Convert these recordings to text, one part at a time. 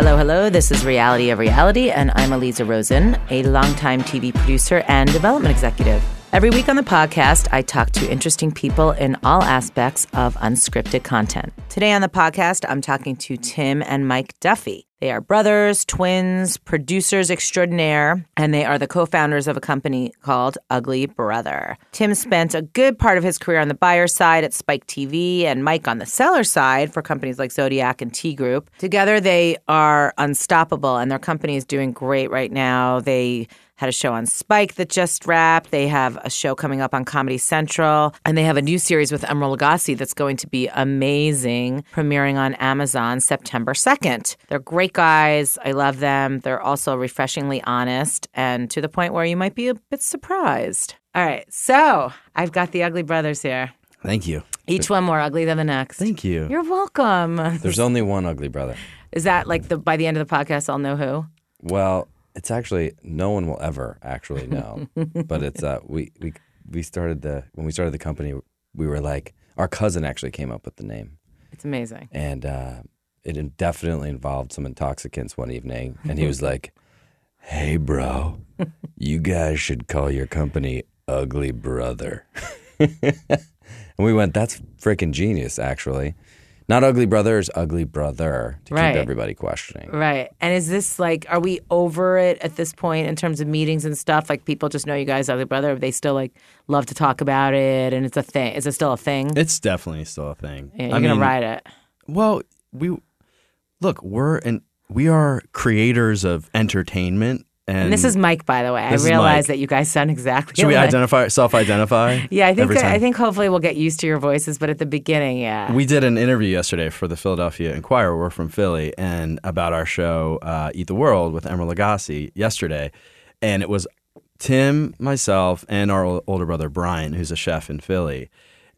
Hello, hello. This is Reality of Reality, and I'm Eliza Rosen, a longtime TV producer and development executive. Every week on the podcast, I talk to interesting people in all aspects of unscripted content. Today on the podcast, I'm talking to Tim and Mike Duffy. They are brothers, twins, producers extraordinaire, and they are the co founders of a company called Ugly Brother. Tim spent a good part of his career on the buyer side at Spike TV, and Mike on the seller side for companies like Zodiak and T Group. Together, they are unstoppable, and their company is doing great right now. They had a show on Spike that just wrapped. They have a show coming up on Comedy Central, and they have a new series with Emeril Lagasse that's going to be amazing, premiering on Amazon September 2nd. They're great guys. I love them. They're also refreshingly honest and to the point where you might be a bit surprised. All right, so I've got the Ugly Brothers here. Thank you. Each one more ugly than the next. Thank you. You're welcome. There's only one ugly brother. Is that like the by the end of the podcast I'll know who? Well, it's actually no one will ever actually know, but it's uh we we we started the when we started the company we were like our cousin actually came up with the name It's amazing. and uh, it definitely involved some intoxicants one evening and he was like, "Hey, bro, you guys should call your company Ugly Brother." and we went, "That's freaking genius, actually." Not Ugly Brothers, Ugly Brother to Right. keep everybody questioning. Right. And is this like, are we over it at this point in terms of meetings and stuff? Like people just know you guys are the brother. They still like love to talk about it, and it's a thing. Is it still a thing? It's definitely still a thing. yeah, you're I gonna mean, ride it. Well, we look. We're and we are creators of entertainment, and, And this is Mike, by the way. I realize that you guys sound exactly. Should we identify, self-identify? Yeah, I think? I think hopefully we'll get used to your voices, but at the beginning, yeah. We did an interview yesterday for the Philadelphia Inquirer. We're from Philly, and about our show uh, "Eat the World" with Emeril Lagasse yesterday, and it was Tim, myself, and our older brother Brian, who's a chef in Philly.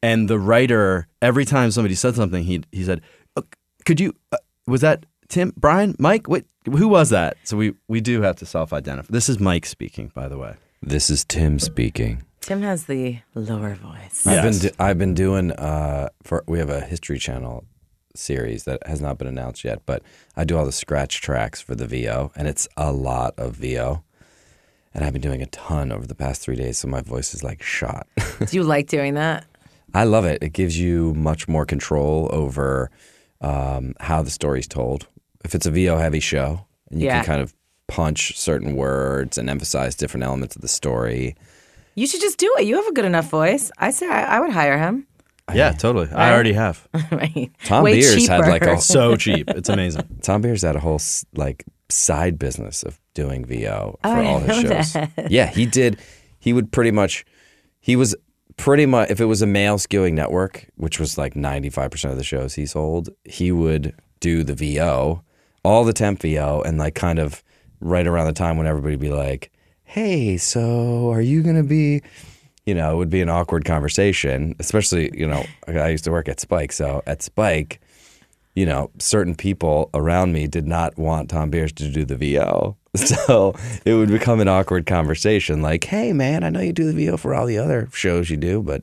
And the writer, every time somebody said something, he he said, "Uh, "Could you? Uh, was that Tim, Brian, Mike? What? Who was that?" So we we do have to self-identify. This is Mike speaking, by the way. This is Tim speaking. Tim has the lower voice. I've been do- I've been doing uh for we have a History Channel series that has not been announced yet, but I do all the scratch tracks for the VO, and it's a lot of VO. And I've been doing a ton over the past three days, so my voice is like shot. Do you like doing that? I love it. It gives you much more control over um, how the story's told. If it's a VO heavy show, and you Yeah. can kind of punch certain words and emphasize different elements of the story. You should just do it. You have a good enough voice. I say I, I would hire him. Yeah, totally. I already have. right. Thom Way Beers cheaper. had like a So cheap. It's amazing. Thom Beers had a whole like side business of doing VO Oh, for I all his shows. that. Yeah, he did. He would pretty much. He was pretty much if it was a male skewing network, which was like ninety five percent of the shows he sold, he would do the VO, all the temp VO, and like kind of right around the time when everybody would be like, "Hey, so are you gonna be?" You know, it would be an awkward conversation, especially you know I used to work at Spike, so at Spike you know, certain people around me did not want Thom Beers to do the VO. So it would become an awkward conversation like, hey, man, I know you do the VO for all the other shows you do, but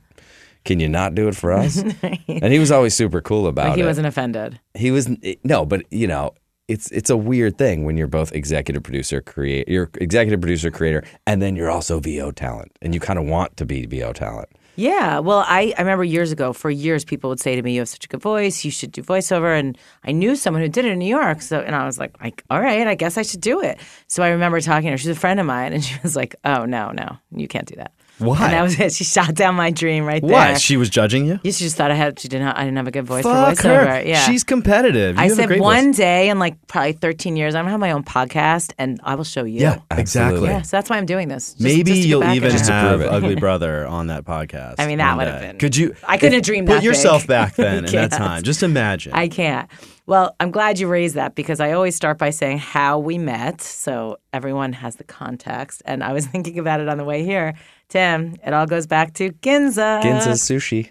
can you not do it for us? and he was always super cool about Like he it. wasn't offended. He was, eh, no, but, you know, it's it's a weird thing when you're both executive producer, create, you're executive producer, creator, and then you're also VO talent, and you kind of want to be VO talent. Yeah. Well, I, I remember years ago, for years, people would say to me, You have such a good voice. You should do voiceover. And I knew someone who did it in New York. So, and I was like, like, All right, I guess I should do it. So I remember talking to her. She's a friend of mine. And she was like, Oh, no, no, you can't do that. Why? And that was it. She shot down my dream right there. What? She was judging you? Yeah, she just thought I had, she didn't, have, I didn't have a good voice Fuck for voiceover. her. Yeah. She's competitive. You I said one voice. day in like probably 13 years, I'm gonna have my own podcast and I will show you. Yeah, exactly. Yeah, so that's why I'm doing this. Just- Maybe just you'll even at her. Just have. Ugly Brother on that podcast. I mean, that would have been- Could you? I couldn't have dreamed Put that yourself big. back then in that time. Just imagine. I can't. Well, I'm glad you raised that because I always start by saying how we met, so everyone has the context. And I was thinking about it on the way here. Tim, it all goes back to Ginza. Ginza's sushi.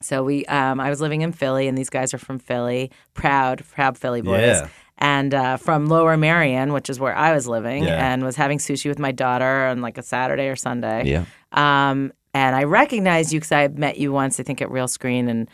So we, um, I was living in Philly, and these guys are from Philly, proud, proud Philly boys. Yeah. And uh, from Lower Merion, which is where I was living, Yeah. and was having sushi with my daughter on like a Saturday or Sunday. Yeah. Um, and I recognized you because I had met you once, I think, at Realscreen, and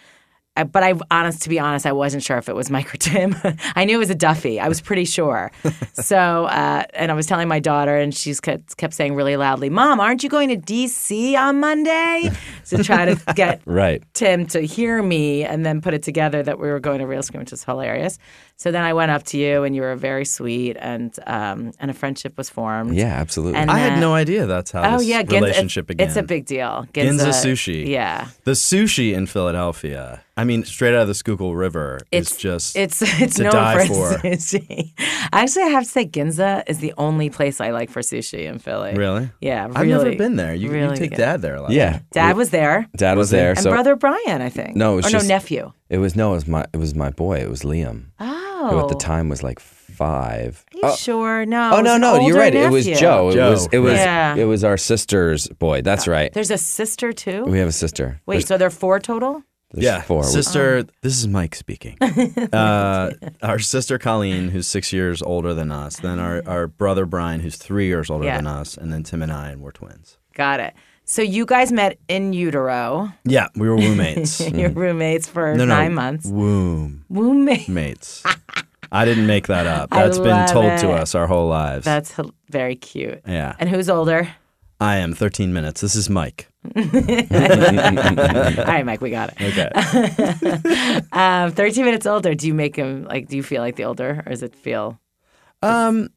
I, but I honest to be honest, I wasn't sure if it was Mike or Tim. I knew it was a Duffy. I was pretty sure. so, uh, and I was telling my daughter, and she's kept, kept saying really loudly, "Mom, aren't you going to DC on Monday?" to try to get Right. Tim to hear me and then put it together that we were going to Realscreen, which is hilarious. So then I went up to you, and you were very sweet, and um, and a friendship was formed. Yeah, absolutely. And I had no idea that's how Oh this yeah, Ginza, relationship it's, began. it's a big deal. Ginza sushi. Yeah, The sushi in Philadelphia. I mean, straight out of the Schuylkill River. it's is just it's it's to known die for, for. sushi. Actually, I have to say Ginza is the only place I like for sushi in Philly. really. Yeah, I've never been there. You, really you take good. Dad there a lot. yeah. Dad was there, Dad was, Was there. and so brother Brian, I think. No, it was or just- no nephew. it was no, it was my it was my boy. It was Liam. Oh, Who at the time was like five. Are you sure? No. Oh no, no, you're older right. It was nephew. Joe. It was it was Yeah. it was our sister's boy. That's right. There's a sister too. We have a sister. Wait, so there are four total? There's yeah. four. Sister, this is Mike speaking. uh, our sister Colleen, who's six years older than us. Then our, our brother Brian, who's three years older Yeah. than us. And then Tim and I, and we're twins. Got it. So you guys met in utero. Yeah, we were roommates. Your roommates for no, no, nine months. Womb Roommate. mates. I didn't make that up. That's been told to us our whole lives. That's very cute. yeah. And who's older? I am 13 minutes. This is Mike. All right, Mike, we got it. Okay. Um, 13 minutes older. Do you make him like? Do you feel like the older, or does it feel? Um,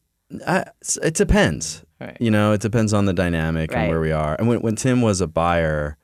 I, it depends. Right. You know, it depends on the dynamic Right. and where we are. And when when Tim was a buyer,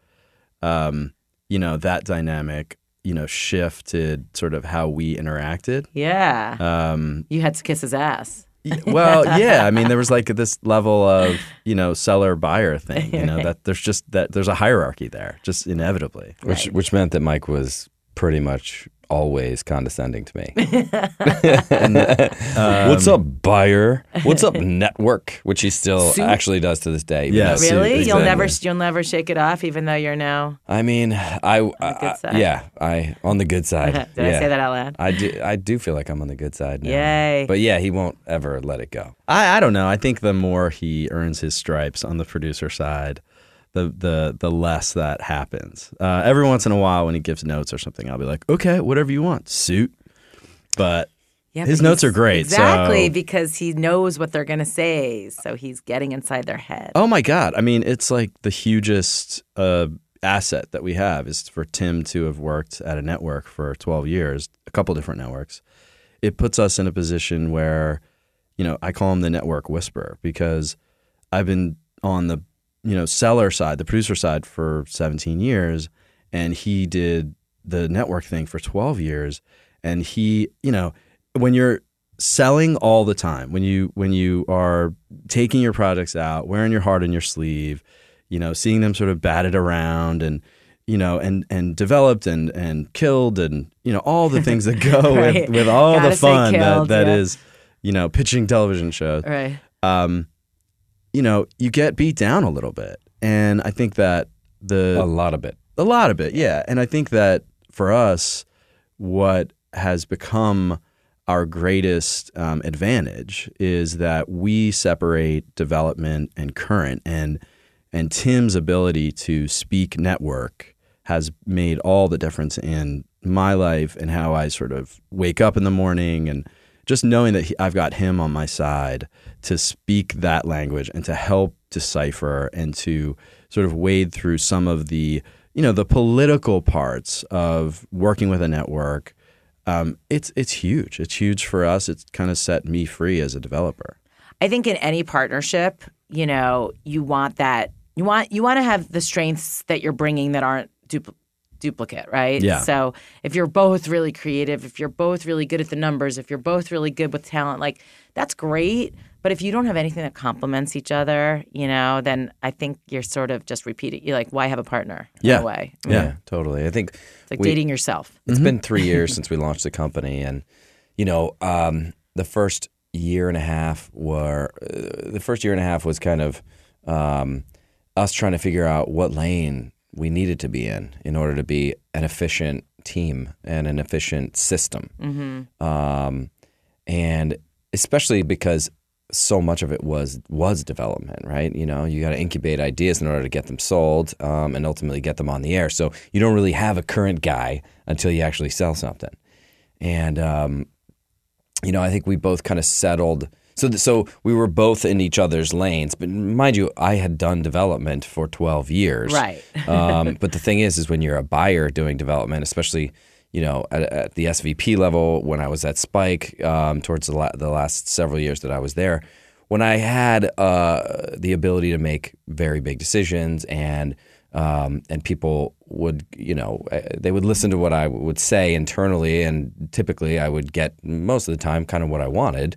um, you know, that dynamic, you know, shifted sort of how we interacted. Yeah. Um, you had to kiss his ass. well, yeah. I mean, there was like this level of you know seller buyer thing. You know that there's just that there's a hierarchy there, just inevitably. which Right. which meant that Mike was pretty much always condescending to me. What's up, buyer? What's up, network? Which he still Soup? actually does to this day. Yeah, though- see, Really? You'll never you'll never shake it off, even though you're now. I mean, I, I yeah, I on the good side. Did I say that out loud? I do. I do feel like I'm on the good side now. Yay. But yeah, he won't ever let it go. I, I don't know. I think the more he earns his stripes on the producer side, the the the less that happens. Uh, every once in a while, when he gives notes or something, I'll be like, "Okay, whatever you want, suit." But Yeah, His but notes are great, Exactly, so- because he knows what they're going to say. So he's getting inside their head. oh my god, I mean, it's like the hugest uh, asset that we have is for Tim to have worked at a network for twelve years, a couple different networks. It puts us in a position where, you know, I call him the network whisperer because I've been on the you know seller side, the producer side for 17 years, and he did the network thing for 12 years, and he you know when you're selling all the time, when you when you are taking your projects out, wearing your heart on your sleeve, you know, seeing them sort of batted around and you know, and and developed and and killed and you know all the things that go Right. with with all Gotta the fun killed, that that yeah. is, you know, pitching television shows Right. um, you know, you get beat down a little bit. And I think that the A lot of it. a lot of it, yeah. And I think that for us, what has become our greatest um, advantage is that we separate development and current, and and Tim's ability to speak network has made all the difference in my life and how I sort of wake up in the morning and just knowing that he, I've got him on my side to speak that language and to help decipher and to sort of wade through some of the you know the political parts of working with a network um, it's it's huge it's huge for us it's kind of set me free as a developer I think in any partnership, you know, you want that. You want you want to have the strengths that you're bringing that aren't dupl- duplicate, right? Yeah. So if you're both really creative, if you're both really good at the numbers, if you're both really good with talent, like that's great. But if you don't have anything that complements each other, you know, then I think you're sort of just repeating. You're like, why have a partner? In Yeah. a way. Yeah. totally. I think It's like we- dating yourself. It's been three years since we launched the company, and you know, um, the first year and a half were uh, the first year and a half was kind of um, us trying to figure out what lane we needed to be in in order to be an efficient team and an efficient system, um, and especially because so much of it was was development, right? You know, you got to incubate ideas in order to get them sold um, and ultimately get them on the air. So you don't really have a current guy until you actually sell something. And um, you know, I think we both kind of settled. So, th- so we were both in each other's lanes, but mind you, I had done development for twelve years, Right. um, but the thing is, is when you're a buyer doing development, especially you know at, at the SVP level, when I was at Spike um, towards the, la- the last several years that I was there, when I had uh, the ability to make very big decisions and um, and people would you know uh, they would listen to what I would say internally, and typically I would get most of the time kind of what I wanted.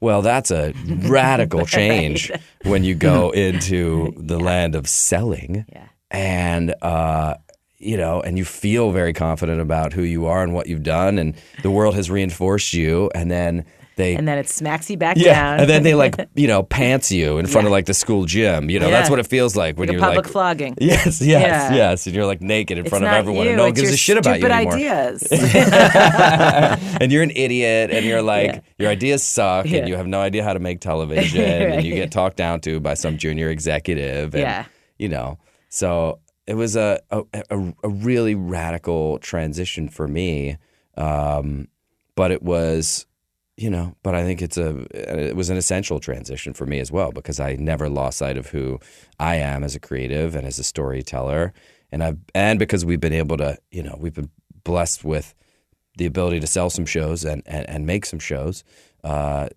Well, that's a radical change when you go into the land of selling. Yeah. And, uh, you know, and you feel very confident about who you are and what you've done, and the world has reinforced you. And then they. And then it smacks you back yeah, down. and then they like you know pants you in front of like the school gym. You know, Yeah. that's what it feels like when like you're public like flogging. yes, yes, Yeah. yes, and you're like naked in It's front of everyone, you, and no one gives a shit about you anymore. ideas. and you're an idiot and you're like Yeah. your ideas suck Yeah. and you have no idea how to make television and you get talked down to by some junior executive and Yeah. you know so it was a a, a, really radical transition for me um, but it was you know but i think it's a it was an essential transition for me as well because i never lost sight of who i am as a creative and as a storyteller and i and because we've been able to you know we've been blessed with the ability to sell some shows and and, and make some shows uh,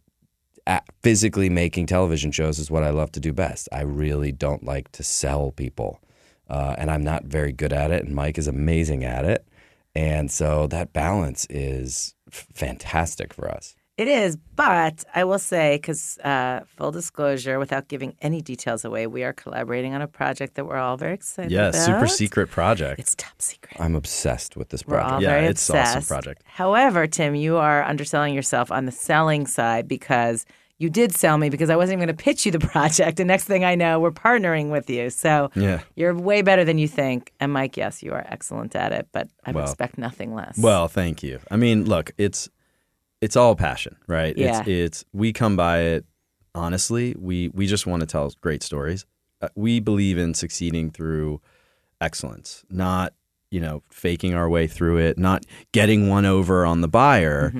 physically making television shows is what I love to do best. I really don't like to sell people, uh, and I'm not very good at it. And Mike is amazing at it, and so that balance is f- fantastic for us. It is, but I will say, because uh, full disclosure, without giving any details away, we are collaborating on a project that we're all very excited about. Yeah, about. super secret project. It's top secret. I'm obsessed with this project. We're project. all Yeah, very it's an awesome obsessed. project. However, Tim, you are underselling yourself on the selling side because you did sell me because I wasn't even going to pitch you the project. And next thing I know, we're partnering with you. So Yeah. you're way better than you think. And Mike, yes, you are excellent at it, but I Well- expect nothing less. Well, thank you. I mean, look, it's it's all passion, right? Yeah. It's it's we come by it honestly. We we just want to tell great stories. Uh, we believe in succeeding through excellence, not you know faking our way through it, not getting one over on the buyer.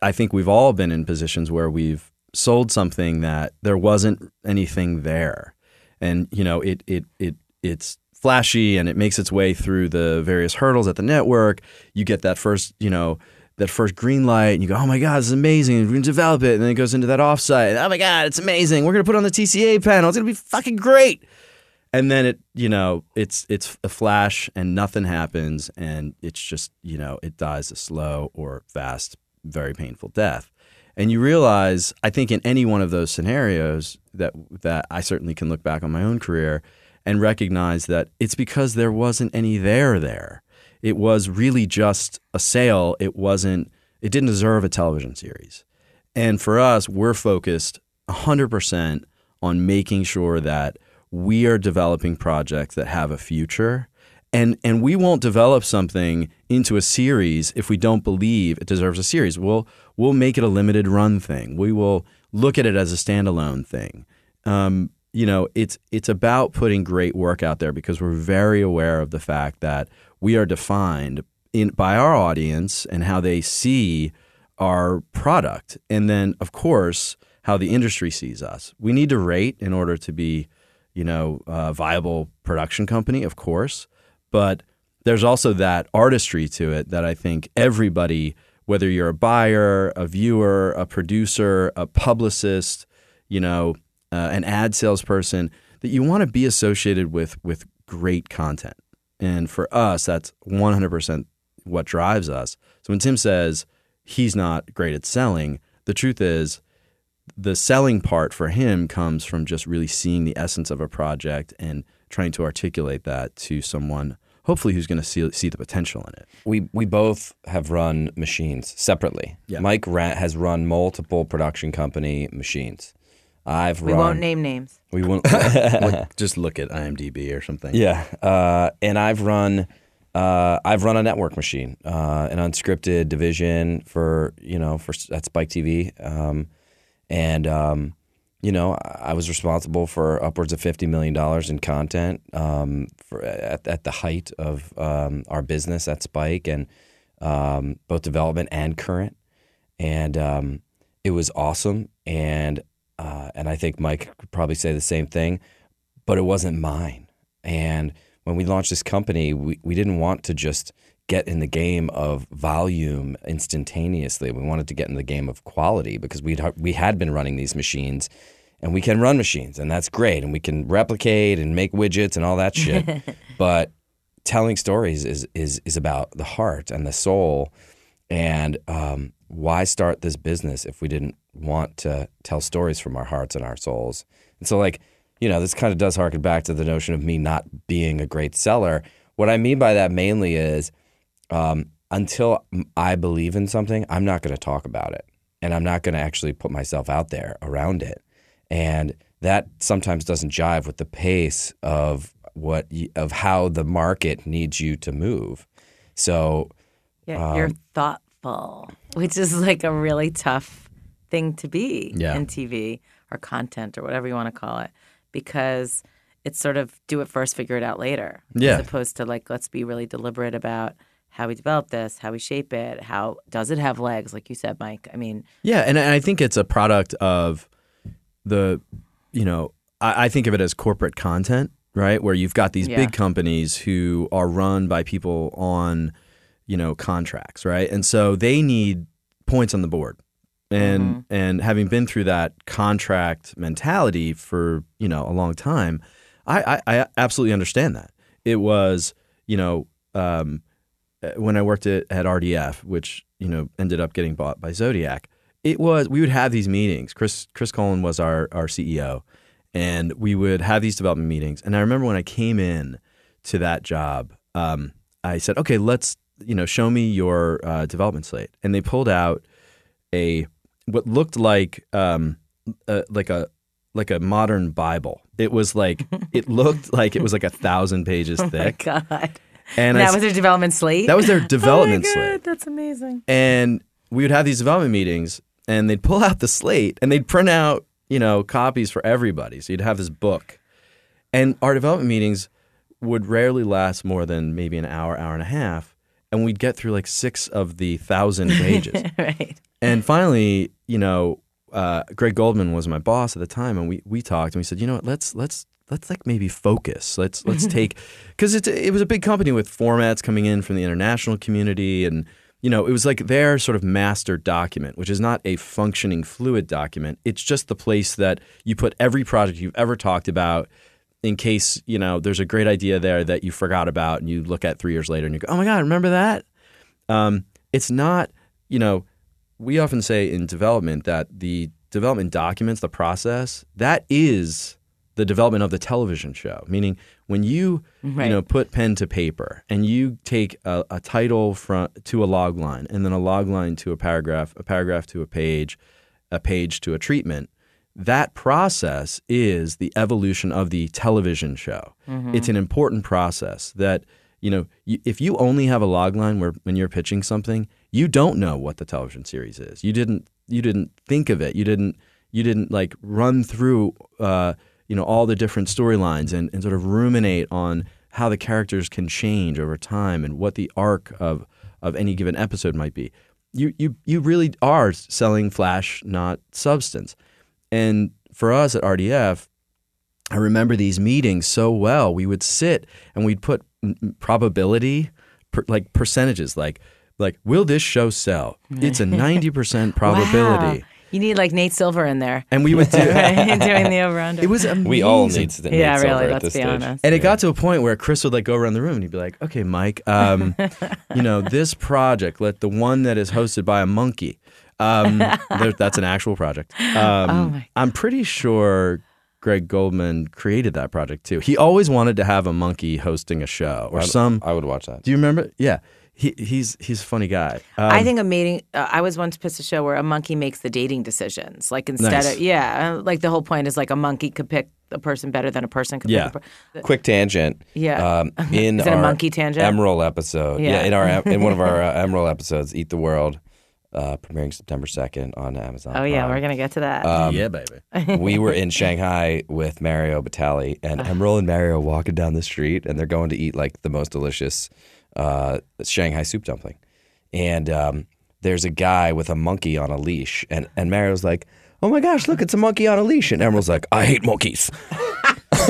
I think we've all been in positions where we've sold something that there wasn't anything there, and you know it it it it's flashy and it makes its way through the various hurdles at the network. You get that first you know that first green light, and you go, "Oh my god, this is amazing! We're gonna develop it." And then it goes into that offsite. Oh my god, it's amazing! We're gonna put it on the TCA panel. It's gonna be fucking great and then it you know it's it's a flash and nothing happens and it's just you know it dies a slow or fast very painful death and you realize i think in any one of those scenarios that that i certainly can look back on my own career and recognize that it's because there wasn't any there there it was really just a sale it wasn't it didn't deserve a television series and for us, we're focused 100% on making sure that we are developing projects that have a future. And, and we won't develop something into a series if we don't believe it deserves a series. We'll, we'll make it a limited run thing. We will look at it as a standalone thing. Um, you know, it's, it's about putting great work out there because we're very aware of the fact that we are defined in, by our audience and how they see our product. And then, of course, how the industry sees us. We need to rate in order to be, you know, a viable production company, of course. But there's also that artistry to it that I think everybody, whether you're a buyer, a viewer, a producer, a publicist, you know, uh, an ad salesperson, that you want to be associated with with great content. And for us, that's 100% what drives us. So when Tim says he's not great at selling, the truth is the selling part for him comes from just really seeing the essence of a project and trying to articulate that to someone hopefully who's going to see see the potential in it. We we both have run machines separately. Yeah. Mike ran, has run multiple production company machines. I've we run. won't name names. We won't. Look- just look at IMDb or something. Yeah, uh, and I've run, uh, I've run a network machine, uh, an unscripted division for you know for at Spike TV, um, and um, you know, I was responsible for upwards of fifty million dollars in content um, for at, at the height of um, our business at Spike, and um, both development and current, and um, it was awesome. And uh, and I think Mike could probably say the same thing, but it wasn't mine. And when we launched this company, we, we didn't want to just get in the game of volume instantaneously. We wanted to get in the game of quality because we we had been running these machines, and we can run machines, and that's great, and we can replicate and make widgets and all that shit. but telling stories is is is about the heart and the soul, and um, why start this business if we didn't want to tell stories from our hearts and our souls? And so, like you know, this kind of does harken back to the notion of me not being a great seller. What I mean by that mainly is um, until I believe in something, I'm not going to talk about it. And I'm not going to actually put myself out there around it. And that sometimes doesn't jive with the pace of what of how the market needs you to move. So Yeah, you're thoughtful, which is like a really tough thing to be Yeah. in TV or content or whatever you want to call it, because it's sort of do it first, figure it out later, Yeah. as opposed to like let's be really deliberate about how we develop this, how we shape it, how does it have legs, like you said, Mike. I mean, Yeah, and, and I think it's a product of the, you know, I, I think of it as corporate content, right? Where you've got these Yeah. big companies who are run by people on, you know, contracts, right? And so they need points on the board. And and having been through that contract mentality for you know a long time, I, I, I absolutely understand that. It was you know um, when I worked at, at RDF, which you know ended up getting bought by Zodiak, it was we would have these meetings. Chris Chris Coelen was our our CEO, and we would have these development meetings. And I remember when I came in to that job, um, I said, "Okay, let's you know show me your uh, development slate." And they pulled out a what looked like um, uh, like a like a modern Bible. It was like it looked like it was like a thousand pages thick. Oh God, And that s- was their development slate. that was their development oh God, slate. That's amazing. And we would have these development meetings, and they'd pull out the slate and they'd print out, you know, copies for everybody. So you'd have this book. And our development meetings would rarely last more than maybe an hour, hour and a half. And we'd get through like six of the thousand pages. right. and finally, you know, uh, Greg Goldman was my boss at the time, and we we talked and we said, you know what, let's let's let's like maybe focus. Let's let's take because it was a big company with formats coming in from the international community, and you know, it was like their sort of master document, which is not a functioning fluid document. It's just the place that you put every project you've ever talked about. In case you know there's a great idea there that you forgot about, and you look at three years later and you go, "Oh my God, remember that?" Um, it's not, you know, we often say in development that the development documents, the process, that is the development of the television show. Meaning, when you Right. you know put pen to paper and you take a, a title from to a log line, and then a log line to a paragraph, a paragraph to a page, a page to a treatment. That process is the evolution of the television show. It's an important process that you know, you, if you only have a log line where when you're pitching something, you don't know what the television series is. You didn't you didn't think of it. You didn't you didn't like run through uh, you know all the different storylines and, and sort of ruminate on how the characters can change over time and what the arc of of any given episode might be. You you you really are selling flash, not substance. And for us at RDF, I remember these meetings so well. We would sit and we'd put probability, per, like percentages, like like will this show sell? It's a ninety percent probability, Wow. You need like Nate Silver in there. and we would do. right? Doing the over under. It was amazing. we all need to Nate yeah, Silver really. at Let's this be stage. honest. And it got to a point where Chris would like go around the room and he'd be like, "Okay, Mike, um, you know this project, let the one that is hosted by a monkey, um, there, that's an actual project. Um, Oh my- I'm pretty sure Greg Goldman created that project too. He always wanted to have a monkey hosting a show or I'd- some. I would watch that. Do you remember? Yeah, he, he's he's a funny guy. Um, I think a mating. Uh, I was once pissed a show where a monkey makes the dating decisions. Like instead Nice. of yeah, like the whole point is like a monkey could pick a person better than a person could Yeah. pick. A per- Quick tangent. Yeah. Um, in Is it a monkey tangent? Emeril episode. Yeah. Yeah. in our in one of our uh, Emeril episodes, Eat the World. uh, premiering September 2nd on Amazon. Oh yeah, Prime. we're gonna get to that. Um, yeah, baby. we were in Shanghai with Mario Batali, and Emeril and Mario walking down the street, and they're going to eat like the most delicious uh, Shanghai soup dumpling. And um, there's a guy with a monkey on a leash, and, and Mario's like, "Oh my gosh, look, it's a monkey on a leash!" And Emeril's like, "I hate monkeys."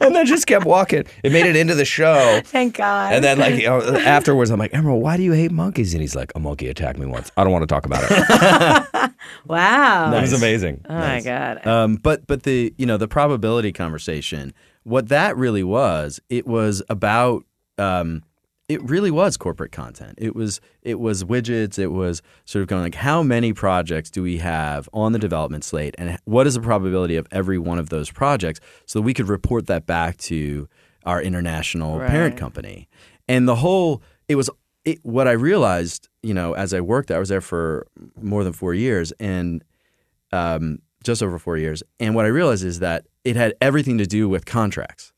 and then just kept walking. It made it into the show. Thank God. And then, like you know, afterwards, I'm like, Emeril, why do you hate monkeys? And he's like, a monkey attacked me once. I don't want to talk about it. wow. It was amazing. Oh my God. Um, but but the you know the probability conversation, what that really was, it was about. Um, it really was corporate content. It was it was widgets. It was sort of going like, how many projects do we have on the development slate, and what is the probability of every one of those projects, so that we could report that back to our international parent company. And the whole it was it, what I realized, you know, as I worked there, I was there for more than four years, and um, just over four years. And what I realized is that it had everything to do with contracts.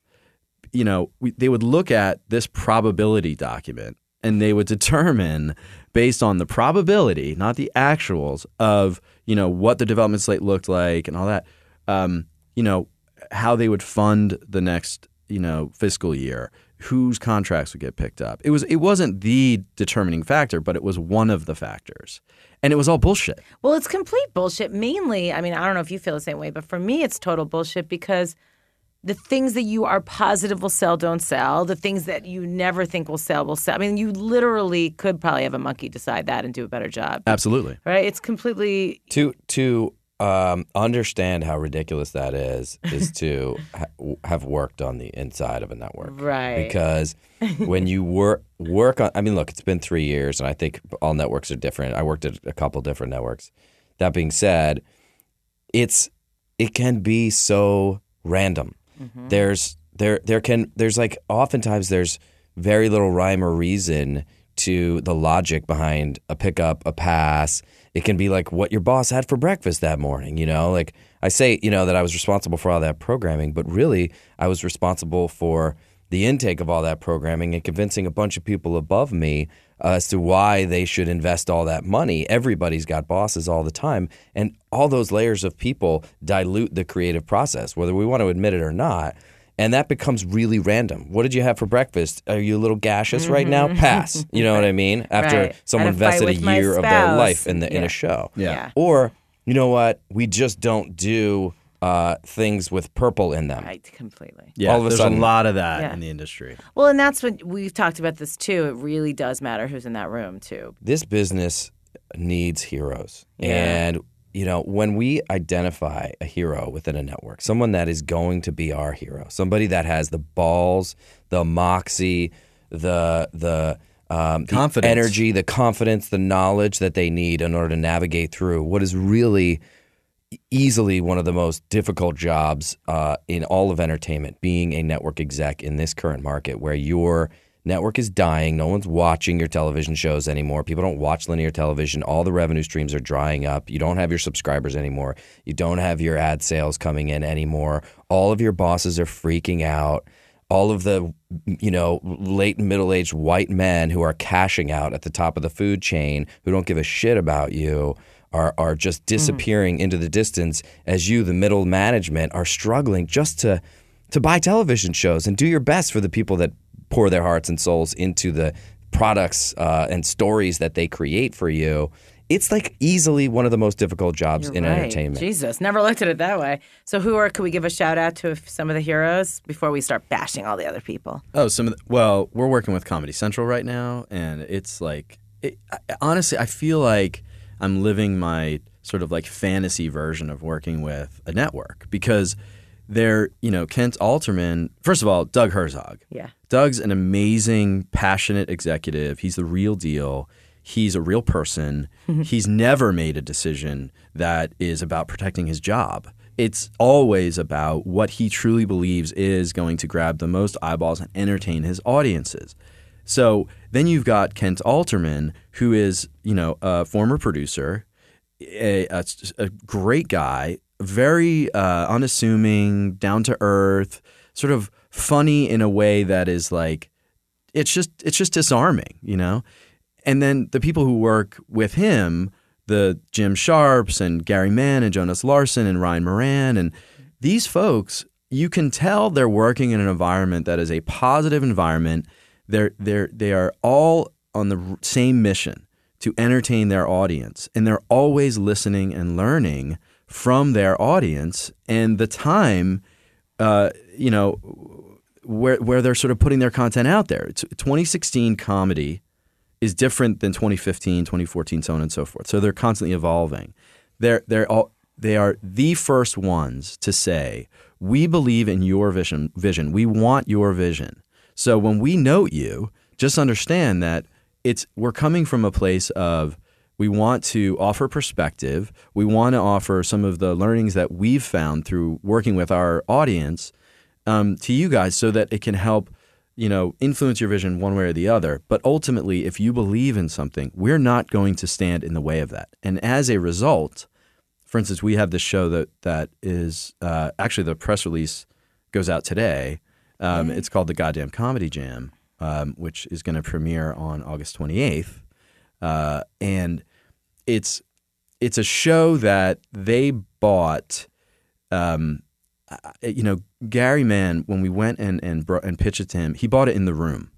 You know, we, they would look at this probability document and they would determine based on the probability, not the actuals, of, you know, what the development slate looked like and all that, um, you know, how they would fund the next, you know, fiscal year, whose contracts would get picked up. It was it wasn't the determining factor, but it was one of the factors. And it was all bullshit. Well, it's complete bullshit. Mainly, I mean, I don't know if you feel the same way, but for me, it's total bullshit because the things that you are positive will sell don't sell. The things that you never think will sell will sell. I mean, you literally could probably have a monkey decide that and do a better job, Absolutely. right? It's completely to to um, understand how ridiculous that is is to ha- have worked on the inside of a network, Right. Because when you work work on, I mean, look, it's been three years, and I think all networks are different. I worked at a couple different networks. That being said, it's it can be so random. There's there there can there's like oftentimes there's very little rhyme or reason to the logic behind a pickup, a pass. It can be like what your boss had for breakfast that morning, you know? Like I say, you know, that I was responsible for all that programming, but really I was responsible for the intake of all that programming and convincing a bunch of people above me uh, as to why they should invest all that money. Everybody's got bosses all the time, and all those layers of people dilute the creative process, whether we want to admit it or not. And that becomes really random. What did you have for breakfast? Are you a little gaseous right now? Pass. You know what I mean? After Right. someone Had a fight invested a year of their life in the in Yeah. a show. Yeah. Yeah. Or you know what? We just don't do uh, things with purple in them. right, completely. Yeah, All of a there's sudden- a lot of that Yeah. in the industry. Well, and that's what we've talked about this too. It really does matter who's in that room too. this business needs heroes. Yeah. And you know, when we identify a hero within a network, someone that is going to be our hero, somebody that has the balls, the moxie, the the um, the Confidence. energy, the confidence, the knowledge that they need in order to navigate through what is really easily one of the most difficult jobs uh, in all of entertainment, being a network exec in this current market where your network is dying. No one's watching your television shows anymore. People don't watch linear television. All the revenue streams are drying up. You don't have your subscribers anymore. You don't have your ad sales coming in anymore. All of your bosses are freaking out. All of the, you know, late middle aged white men who are cashing out at the top of the food chain, who don't give a shit about you, are are just mm. disappearing into the distance as you, the middle management, are struggling just to to buy television shows and do your best for the people that pour their hearts and souls into the products uh, and stories that they create for you. It's like easily one of the most difficult jobs You're in right. entertainment. Jesus, never looked at it that way. So, who are? Could we give a shout out to some of the heroes before we start bashing all the other people? Oh, some of the, well, we're working with Comedy Central right now, and it's like, it, I, honestly, I feel like I'm living my sort of like fantasy version of working with a network because they're, you know, Kent Alterman. First of all, Doug Herzog. Yeah. Doug's an amazing, passionate executive. He's the real deal. He's a real person. He's never made a decision that is about protecting his job. It's always about what he truly believes is going to grab the most eyeballs and entertain his audiences. So then you've got Kent Alterman, who is, you know, a former producer, a, a, a great guy, very uh, unassuming, down to earth, sort of funny in a way that is like, it's just it's just disarming, you know. and then the people who work with him, the Jim Sharps and Gary Mann and Jonas Larson and Ryan Moran and these folks, you can tell they're working in an environment that is a positive environment. They're they're they are all on the same mission to entertain their audience, and they're always listening and learning from their audience. And the time, uh, you know, where where they're sort of putting their content out there. T- 2016 comedy is different than 2015, 2014, so on and so forth. So they're constantly evolving. They're they're all they are the first ones to say, "We believe in your vision. Vision. We want your vision." So when we note you, just understand that it's we're coming from a place of we want to offer perspective. We want to offer some of the learnings that we've found through working with our audience um, to you guys so that it can help you know influence your vision one way or the other. But ultimately if you believe in something we're not going to stand in the way of that. And as a result for instance we have this show that that is uh, actually the press release goes out today. Um, it's called the goddamn comedy jam um, which is going to premiere on august 28th uh, and it's it's a show that they bought um, You know, Gary Mann, when we went and and, bro- and pitched it to him, he bought it in the room.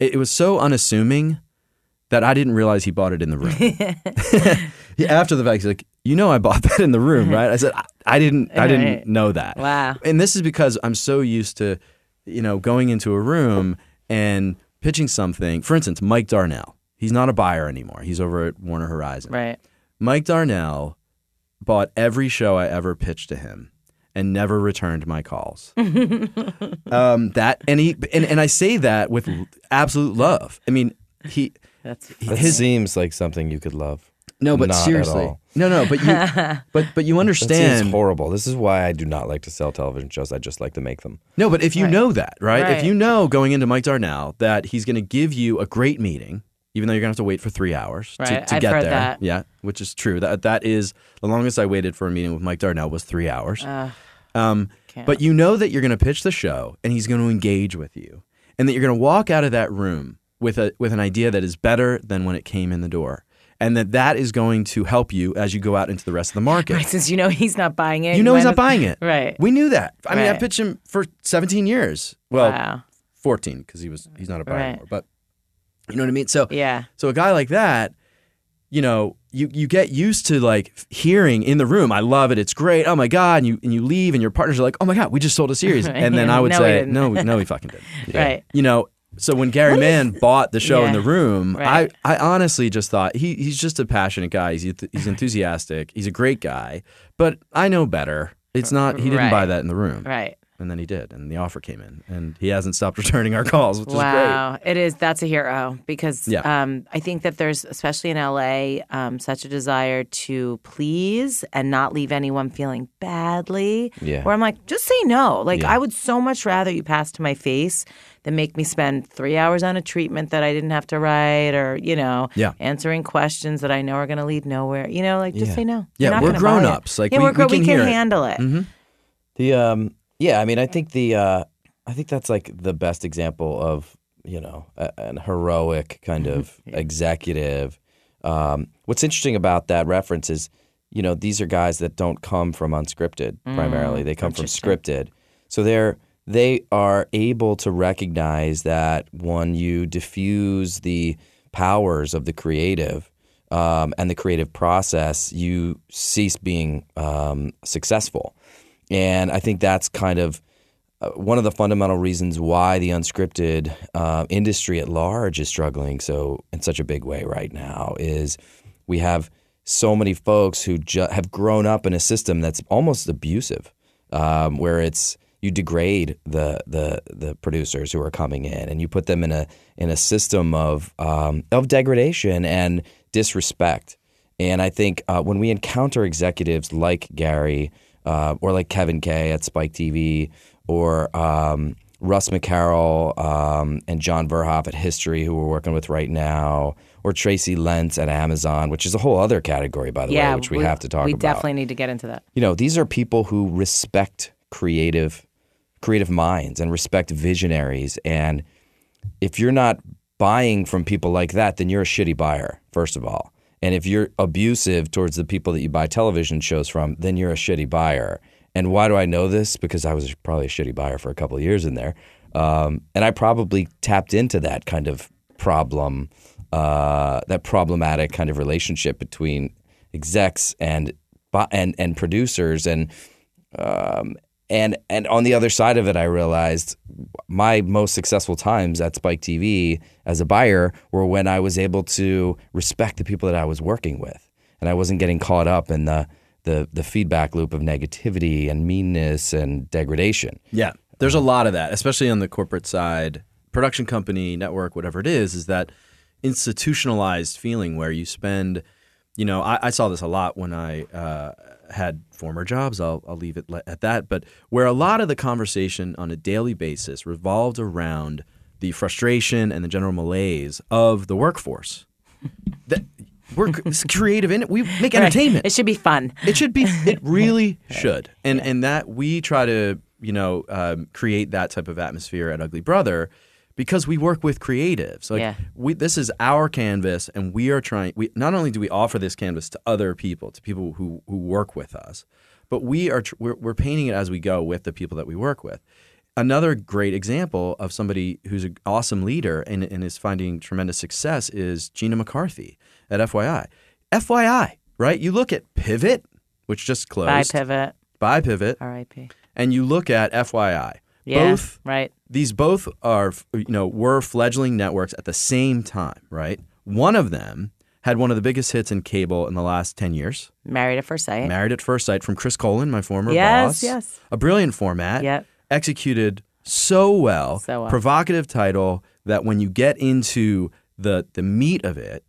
It, it was so unassuming that I didn't realize he bought it in the room. After the fact, he's like, "You know, I bought that in the room, right?" I said, "I, I didn't, I didn't Right. know that." Wow. And this is because I'm so used to, you know, going into a room and pitching something. For instance, Mike Darnell. He's not a buyer anymore. He's over at Warner Horizon. Right. Mike Darnell bought every show I ever pitched to him and never returned my calls. um, that and he and, and I say that with absolute love. I mean, he That's That his seems like something you could love. no, but Not at seriously, all. no, no, but you, but but you That understand. seems horrible. This is why I do not like to sell television shows. I just like to make them. No, but if you Right. know that, right? If you know going into Mike Darnell that he's going to give you a great meeting, even though you're going to have to wait for three hours to, Right. to I've get there. that. Yeah, which is true. That that is the longest I waited for a meeting with Mike Darnell was three hours. uh, Um, but you know that you're going to pitch the show and he's going to engage with you, and that you're going to walk out of that room with a with an idea that is better than when it came in the door, and that that is going to help you as you go out into the rest of the market. right, since you know he's not buying it. You know he's not buying it. Right. We knew that. I mean, I pitched him for 17 years. Well, wow. 14 because he was he's not a buyer Right. anymore. But you know what I mean. So Yeah. so a guy like that, you know, you you get used to like hearing in the room, I love it, it's great, oh my god, and you and you leave, and your partners are like, oh my god, we just sold a series, and then I would No, say, no, no, we fucking didn't. Right. You know. So when Gary Mann bought the show in the room, Right. I, I honestly just thought he, he's just a passionate guy. He's he's enthusiastic. He's a great guy. But I know better. It's not. He didn't buy that in the room. Right. And then he did, and the offer came in, and he hasn't stopped returning our calls, which is great. Wow, it is. That's a hero because Yeah. um, I think that there's, especially in LA, um, such a desire to please and not leave anyone feeling badly. Yeah. Where I'm like, just say no. Like Yeah. I would so much rather you pass to my face than make me spend three hours on a treatment that I didn't have to write, or you know, Yeah. answering questions that I know are going to lead nowhere. You know, like just Yeah. say no. Yeah, You're not we're gonna buy it. Like, yeah, we- we're we grown. We can can, handle it. Mm-hmm. The um yeah, I mean, I think the uh I think that's like the best example of you know a, an heroic kind of executive. Um, what's interesting about that reference is, you know, these are guys that don't come from unscripted primarily; they come from scripted. So they're they are able to recognize that when you diffuse the powers of the creative um, and the creative process, you cease being um, successful. And I think that's kind of uh, one of the fundamental reasons why the unscripted uh, industry at large is struggling so in such a big way right now is we have so many folks who ju- have grown up in a system that's almost abusive, um, where it's you degrade the the the producers who are coming in, and you put them in a in a system of um, of degradation and disrespect. And I think uh, when we encounter executives like Gary uh, or like Kevin Kay at Spike TV or um, Russ McCarroll um, and John Verhoff at History, who we're working with right now, or Tracy Lentz at Amazon, which is a whole other category, by the Yeah, way, which we, have to talk We about. We definitely need to get into that. You know, these are people who respect creative creative minds and respect visionaries and if you're not buying from people like that, then you're a shitty buyer, first of all. And if you're abusive towards the people that you buy television shows from, then you're a shitty buyer. And why do I know this? Because I was probably a shitty buyer for a couple of years in there. Um, and I probably tapped into that kind of problem, uh, that problematic kind of relationship between execs and and and producers and um, and and on the other side of it, I realized my most successful times at Spike TV as a buyer were when I was able to respect the people that I was working with, and I wasn't getting caught up in the the the feedback loop of negativity and meanness and degradation. Yeah, there's a lot of that, especially on the corporate side, production company, network, whatever it is, is that institutionalized feeling where you spend, you know, I, I saw this a lot when I uh, had former jobs. I'll, I'll leave it at that. But where a lot of the conversation on a daily basis revolved around the frustration and the general malaise of the workforce. that we're creative in it. We make entertainment. It should be fun. It should be. It really should. And and that we try to you know um, create that type of atmosphere at Ugly Brother because we work with creatives. Like Yeah. we, this is our canvas, and we are trying. We not only do we offer this canvas to other people, to people who who work with us, but we are tr- we're, we're painting it as we go with the people that we work with. Another great example of somebody who's an awesome leader and, and is finding tremendous success is Gena McCarthy at FYI. FYI, right? You look at Pivot, which just closed. Bye, pivot. By Pivot, R.I.P. and you look at FYI. Yeah, Both right. these both are you know were fledgling networks at the same time, right? One of them had one of the biggest hits in cable in the last 10 years. Married at first sight. Married at First Sight from Chris Coelen, my former Yes, boss. yes. Yes. A brilliant format. Yep. Executed so well. So well. Provocative title that when you get into the the meat of it,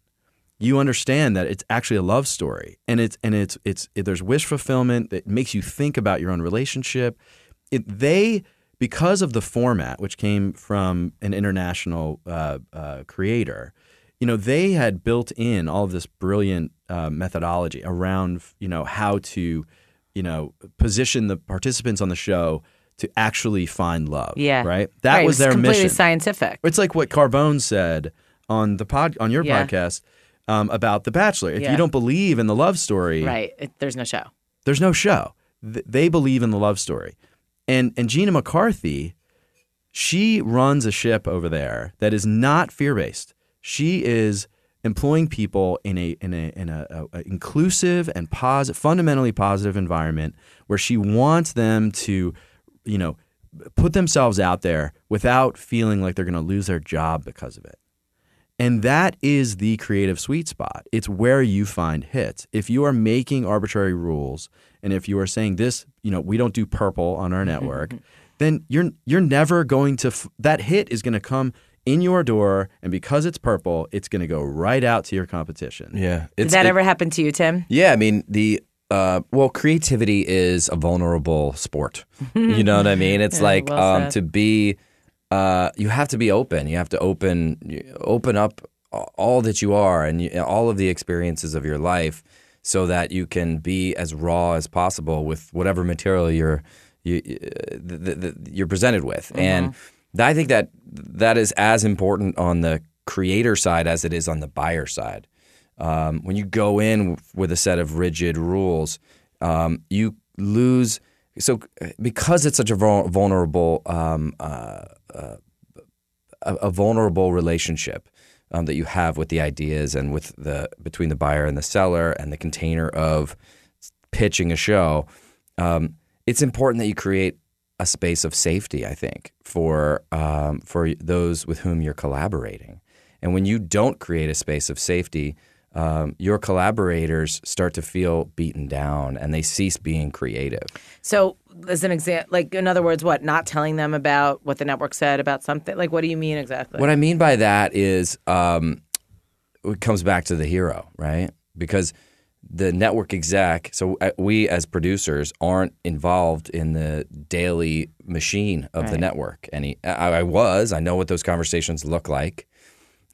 you understand that it's actually a love story, and it's and it's it's it, there's wish fulfillment that makes you think about your own relationship. It they because of the format, which came from an international uh, uh, creator, you know they had built in all of this brilliant uh, methodology around you know how to you know position the participants on the show to actually find love. Yeah. right. That Right, was it's their completely mission. scientific. It's like what Carbone said on the pod on your Yeah. podcast um, about The Bachelor. If Yeah. you don't believe in the love story, Right. It, there's no show. there's no show. Th- they believe in the love story, and and Gena McCarthy, she runs a ship over there that is not fear based. She is employing people in a in a in a, a- a inclusive and positive, fundamentally positive environment where she wants them to, you know, put themselves out there without feeling like they're going to lose their job because of it. And that is the creative sweet spot. It's where you find hits. If you are making arbitrary rules and if you are saying this, you know, we don't do purple on our network, then you're you're never going to f- that hit is going to come in your door and because it's purple, it's going to go right out to your competition. Yeah. Did that ever happen to you, Tim? Yeah, I mean the uh, well, creativity is a vulnerable sport. you know what I mean? It's Yeah, like well um, to be. Uh, you have to be open. You have to open open up all that you are and you, all of the experiences of your life, so that you can be as raw as possible with whatever material you're you, uh, th- th- you're presented with. And I think that that is as important on the creator side as it is on the buyer side um, when you go in with a set of rigid rules, um, you lose. So because it's such a vulnerable, um, uh, uh, a vulnerable relationship um, that you have with the ideas and with the between the buyer and the seller and the container of pitching a show, um, it's important that you create a space of safety. I think for um, for those with whom you're collaborating, and when you don't create a space of safety, um, your collaborators start to feel beaten down and they cease being creative. So, as an example, like in other words, what? Not telling them about what the network said about something. Like, what do you mean exactly? What I mean by that is um, it comes back to the hero, right? Because the network exec, so uh, we as producers aren't involved in the daily machine of the network. Any, I, I was. I know what those conversations look like,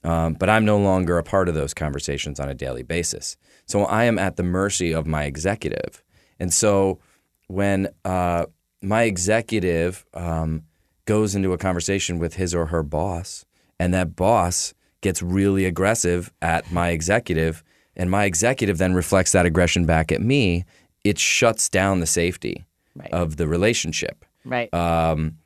um, but I'm no longer a part of those conversations on a daily basis. So I am at the mercy of my executive, and so when uh, my executive um, goes into a conversation with his or her boss, and that boss gets really aggressive at my executive, and my executive then reflects that aggression back at me. It shuts down the safety Right. of the relationship. Right. Um,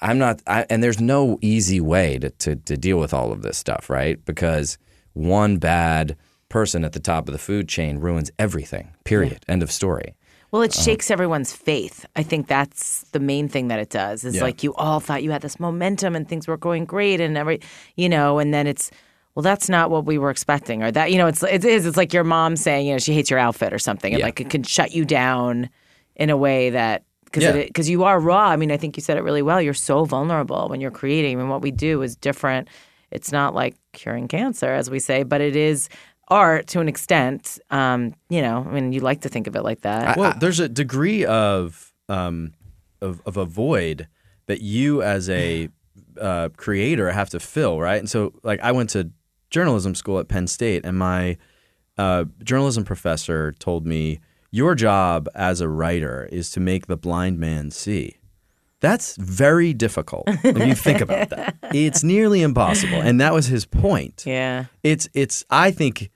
I'm not, I, and there's no easy way to, to, to deal with all of this stuff, right? Because one bad person at the top of the food chain ruins everything, period. End of story. Well, it uh-huh. shakes everyone's faith. I think that's the main thing that it does. Is Yeah. like you all thought you had this momentum and things were going great and every, you know, and then it's, well, that's not what we were expecting, or that, you know, it's it is. It's like your mom saying, you know, she hates your outfit or something, and Yeah. like it can shut you down in a way that because Yeah. because you are raw. I mean, I think you said it really well. You're so vulnerable when you're creating, I and what we do is different. It's not like curing cancer, as we say, but it is art to an extent. Um, you know, I mean, you like to think of it like that. Well, there's a degree of um, of, of a void that you as a uh, creator have to fill, right? And so, like, I went to journalism school at Penn State, and my uh, journalism professor told me, "Your job as a writer is to make the blind man see." That's very difficult if you think about that. It's nearly impossible, and that was his point yeah. it's it's I think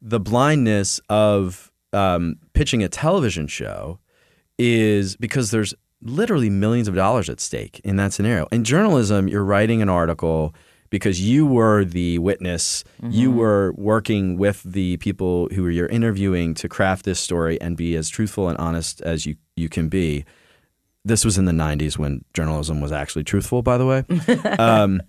the blindness of um, pitching a television show is because there's literally millions of dollars at stake in that scenario. In journalism, you're writing an article because you were the witness, you were working with the people who you're interviewing to craft this story and be as truthful and honest as you you can be. This was in the 90s when journalism was actually truthful, by the way. um,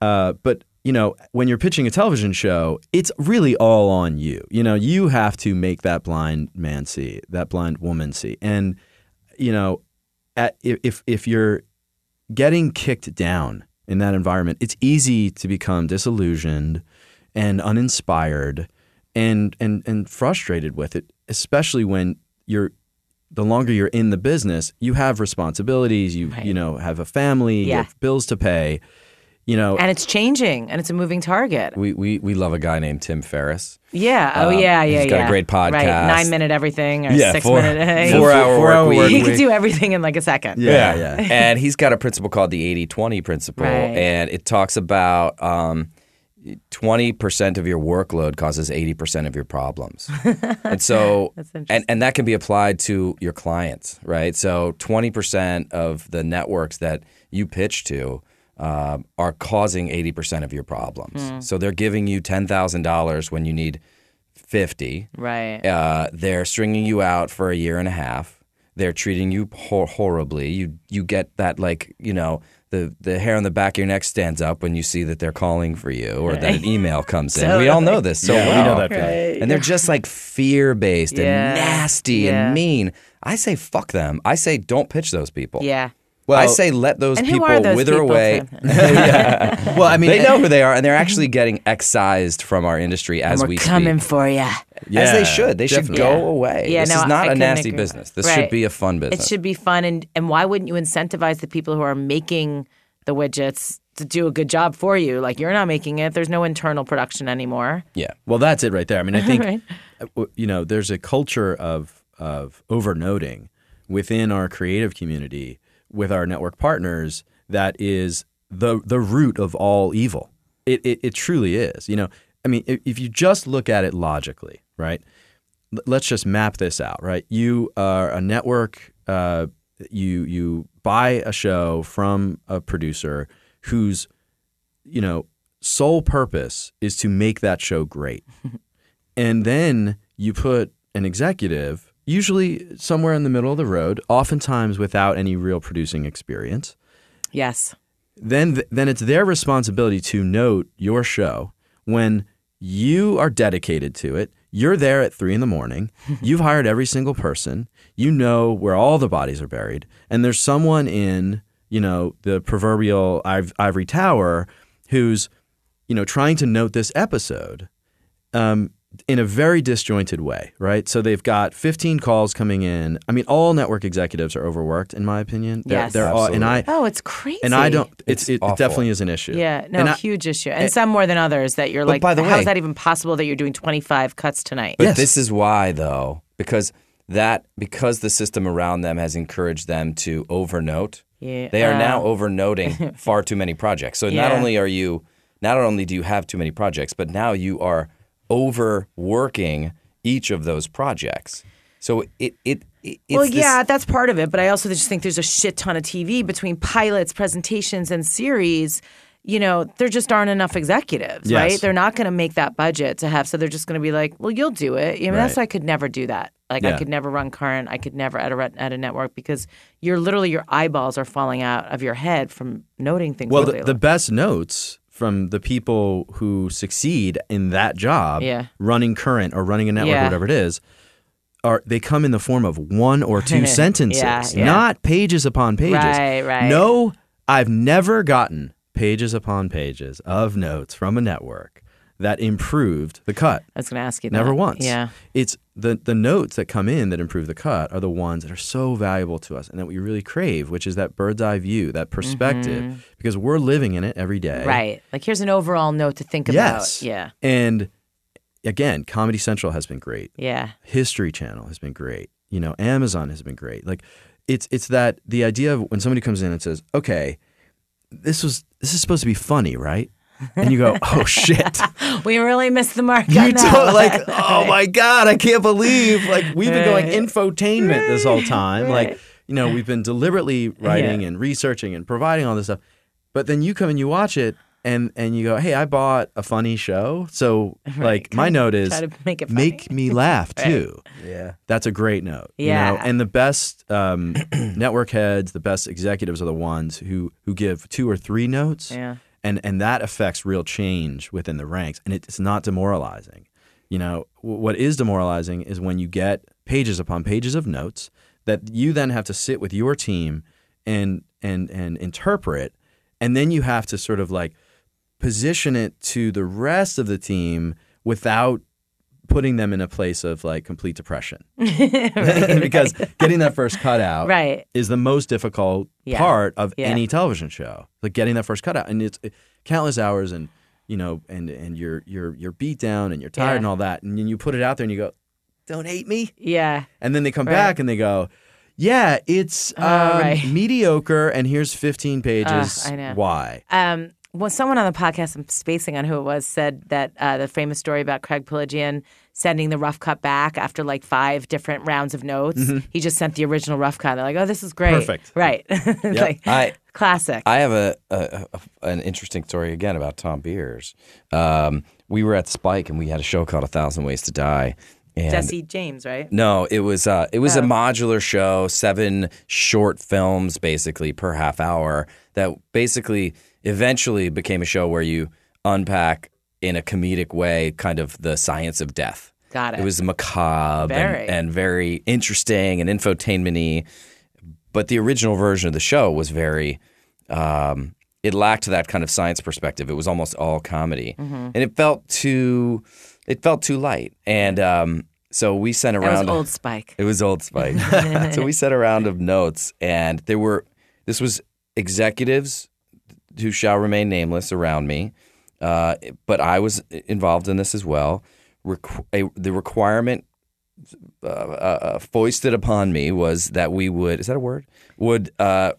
uh, but you know, when you're pitching a television show, it's really all on you. You know, you have to make that blind man see, that blind woman see, and you know, at, if if you're getting kicked down in that environment, it's easy to become disillusioned and uninspired and and and frustrated with it, especially when you're the longer you're in the business, you have responsibilities, you Right. you know, have a family, you have bills to pay. You know, And it's changing, and it's a moving target. We, we, we love a guy named Tim Ferriss. Yeah. Oh, Um, yeah, yeah, he's got a yeah. great Right. podcast. Nine minute everything or Yeah, six four- minute. four hour Four work hour week. work He week. could do everything in like a second. yeah, yeah. and he's got a principle called the 80 20 principle. Right. And it talks about um, 20% of your workload causes 80% of your problems. and so, That's and, interesting. and that can be applied to your clients, right? So 20% of the networks that you pitch to um, are causing 80% of your problems. Hmm. So they're giving you $10,000 when you need 50. Right. Uh, they're stringing you out for a year and a half. They're treating you hor- horribly. You you get that like you know the the hair on the back of your neck stands up when you see that they're calling for you or that an email comes in. We all know this so Yeah, we know that feeling. Right. And they're just like fear based Yeah. and nasty Yeah. and mean. I say fuck them. I say don't pitch those people. Yeah. I say let those And people those wither people, away. Tim? Well, I mean, They know who they are, and they're actually getting excised from our industry as We're we coming speak. for you. as they should. They should go Yeah. away. Yeah, this no, is not a nasty agree business. This Right. should be a fun business. It should be fun, and and why wouldn't you incentivize the people who are making the widgets to do a good job for you? Like you're not making it. There's no internal production anymore. yeah. Well, that's it right there. I mean, I think Right. uh, you know there's a culture of of overnoting within our creative community with our network partners that is the the root of all evil. It it, it truly is. You know, I mean, if, if you just look at it logically, right? L- Let's just map this out, right? You are a network. Uh, you you buy a show from a producer whose you know sole purpose is to make that show great and then you put an executive usually somewhere in the middle of the road oftentimes without any real producing experience Yes. then then it's their responsibility to note your show when you are dedicated to it you're there at three in the morning you've hired every single person you know where all the bodies are buried and there's someone in you know the proverbial iv- ivory tower who's you know trying to note this episode um, in a very disjointed way, right? So they've got 15 calls coming in. I mean, all network executives are overworked, in my opinion. They're, Yes. they're all, and I Oh, it's crazy. and I don't. It's, It's it, it definitely is an issue. Yeah, no, And I- huge issue, and some more than others. That you're like, by the how way- is that even possible that you're doing 25 cuts tonight? But Yes. this is why, though, because that because the system around them has encouraged them to overnote. Yeah. They are Uh, now overnoting far too many projects. So not only are you not only do you have too many projects, but now you are overworking each of those projects. So it it, it it's well, this- yeah, that's part of it. But I also just think there's a shit ton of TV between pilots, presentations, and series. You know, there just aren't enough executives, Yes. right? They're not going to make that budget to have. So they're just going to be like, "Well, you'll do it." I mean, that's why I could never do that. Like, I could never run current. I could never at a at a network because you're literally your eyeballs are falling out of your head from noting things. Well, that the, the best notes from the people who succeed in that job, Yeah. running current or running a network Yeah. or whatever it is, are they come in the form of one or two sentences, Yeah, not pages upon pages. Right, right. No, I've never gotten pages upon pages of notes from a network that improved the cut. I was going to ask you that. Never once. Yeah. It's the the notes that come in that improve the cut are the ones that are so valuable to us and that we really crave, which is that bird's eye view, that perspective, because we're living in it every day. Mm-hmm. Right. Like, here's an overall note to think Yes. about. Yeah. And again, Comedy Central has been great. Yeah. History Channel has been great. You know, Amazon has been great. Like it's it's that the idea of when somebody comes in and says, "Okay, this was this is supposed to be funny, right?" And you go, "Oh shit." We really missed the mark You on don't like, oh my god, I can't believe like we've been going Right. infotainment this whole time. Like, you know, we've been deliberately writing Yeah. and researching and providing all this stuff. But then you come and you watch it and and you go, "Hey, I bought a funny show." So, like my note is Try to make it make me laugh Right. too. yeah. That's a great note. you know? Yeah. And the best um, network heads, the best executives are the ones who who give two or three notes. Yeah. And and that affects real change within the ranks. And it's not demoralizing. You know, what is demoralizing is when you get pages upon pages of notes that you then have to sit with your team and and and interpret and then you have to sort of like position it to the rest of the team without putting them in a place of like complete depression. because getting that first cut out Right. is the most difficult Yeah. part of Yeah. any television show. Like getting that first cut out. And it's countless hours and you know, and and you're you're you're beat down and you're tired Yeah. and all that. And then you put it out there and you go, Don't hate me. Yeah. And then they come Right. back and they go, Yeah, it's um, Oh, right. mediocre and here's fifteen pages. I know. Why? Um, well, someone on the podcast, I'm spacing on who it was, said that uh, the famous story about Craig Piligian sending the rough cut back after like five different rounds of notes. He just sent the original rough cut. They're like, oh, this is great. Mm-hmm. Perfect. Right. like, I classic. I have a, a, a an interesting story again about Thom Beers. Um, we were at Spike and we had a show called A Thousand Ways to Die. And Jesse James, right? No, it was uh, it was a Oh. modular show, seven short films basically per half hour that basically eventually became a show where you unpack in a comedic way kind of the science of death. Got it. It was macabre Very. and, and very interesting and infotainment-y. But the original version of the show was very um, it lacked that kind of science perspective. It was almost all comedy, Mm-hmm. and it felt too it felt too light. And um, so we sent around. old Spike. It was old Spike. so we sent a round of notes, and there were this was executives who shall remain nameless around me, uh, but I was involved in this as well. Requ- a, the requirement uh, uh, foisted upon me was that we would is that a word would uh,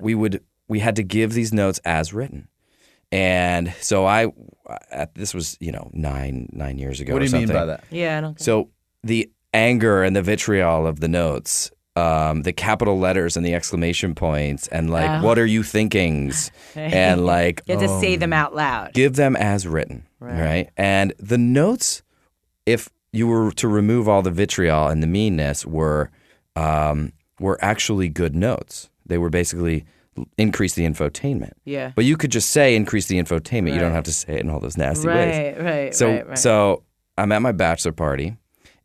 we would we had to give these notes as written. And so I, at, this was you know nine nine years ago. What do or you mean by that? Yeah, I don't. So the anger and the vitriol of the notes, um, the capital letters and the exclamation points, and like, Oh. what are you thinkings? and like, you have to say them out loud. give them as written, right. And the notes, if you were to remove all the vitriol and the meanness, were um, were actually good notes. They were basically increase the infotainment. Yeah. But you could just say increase the infotainment. You don't have to say it in all those nasty ways. Right, right, So right, right. so I'm at my bachelor party,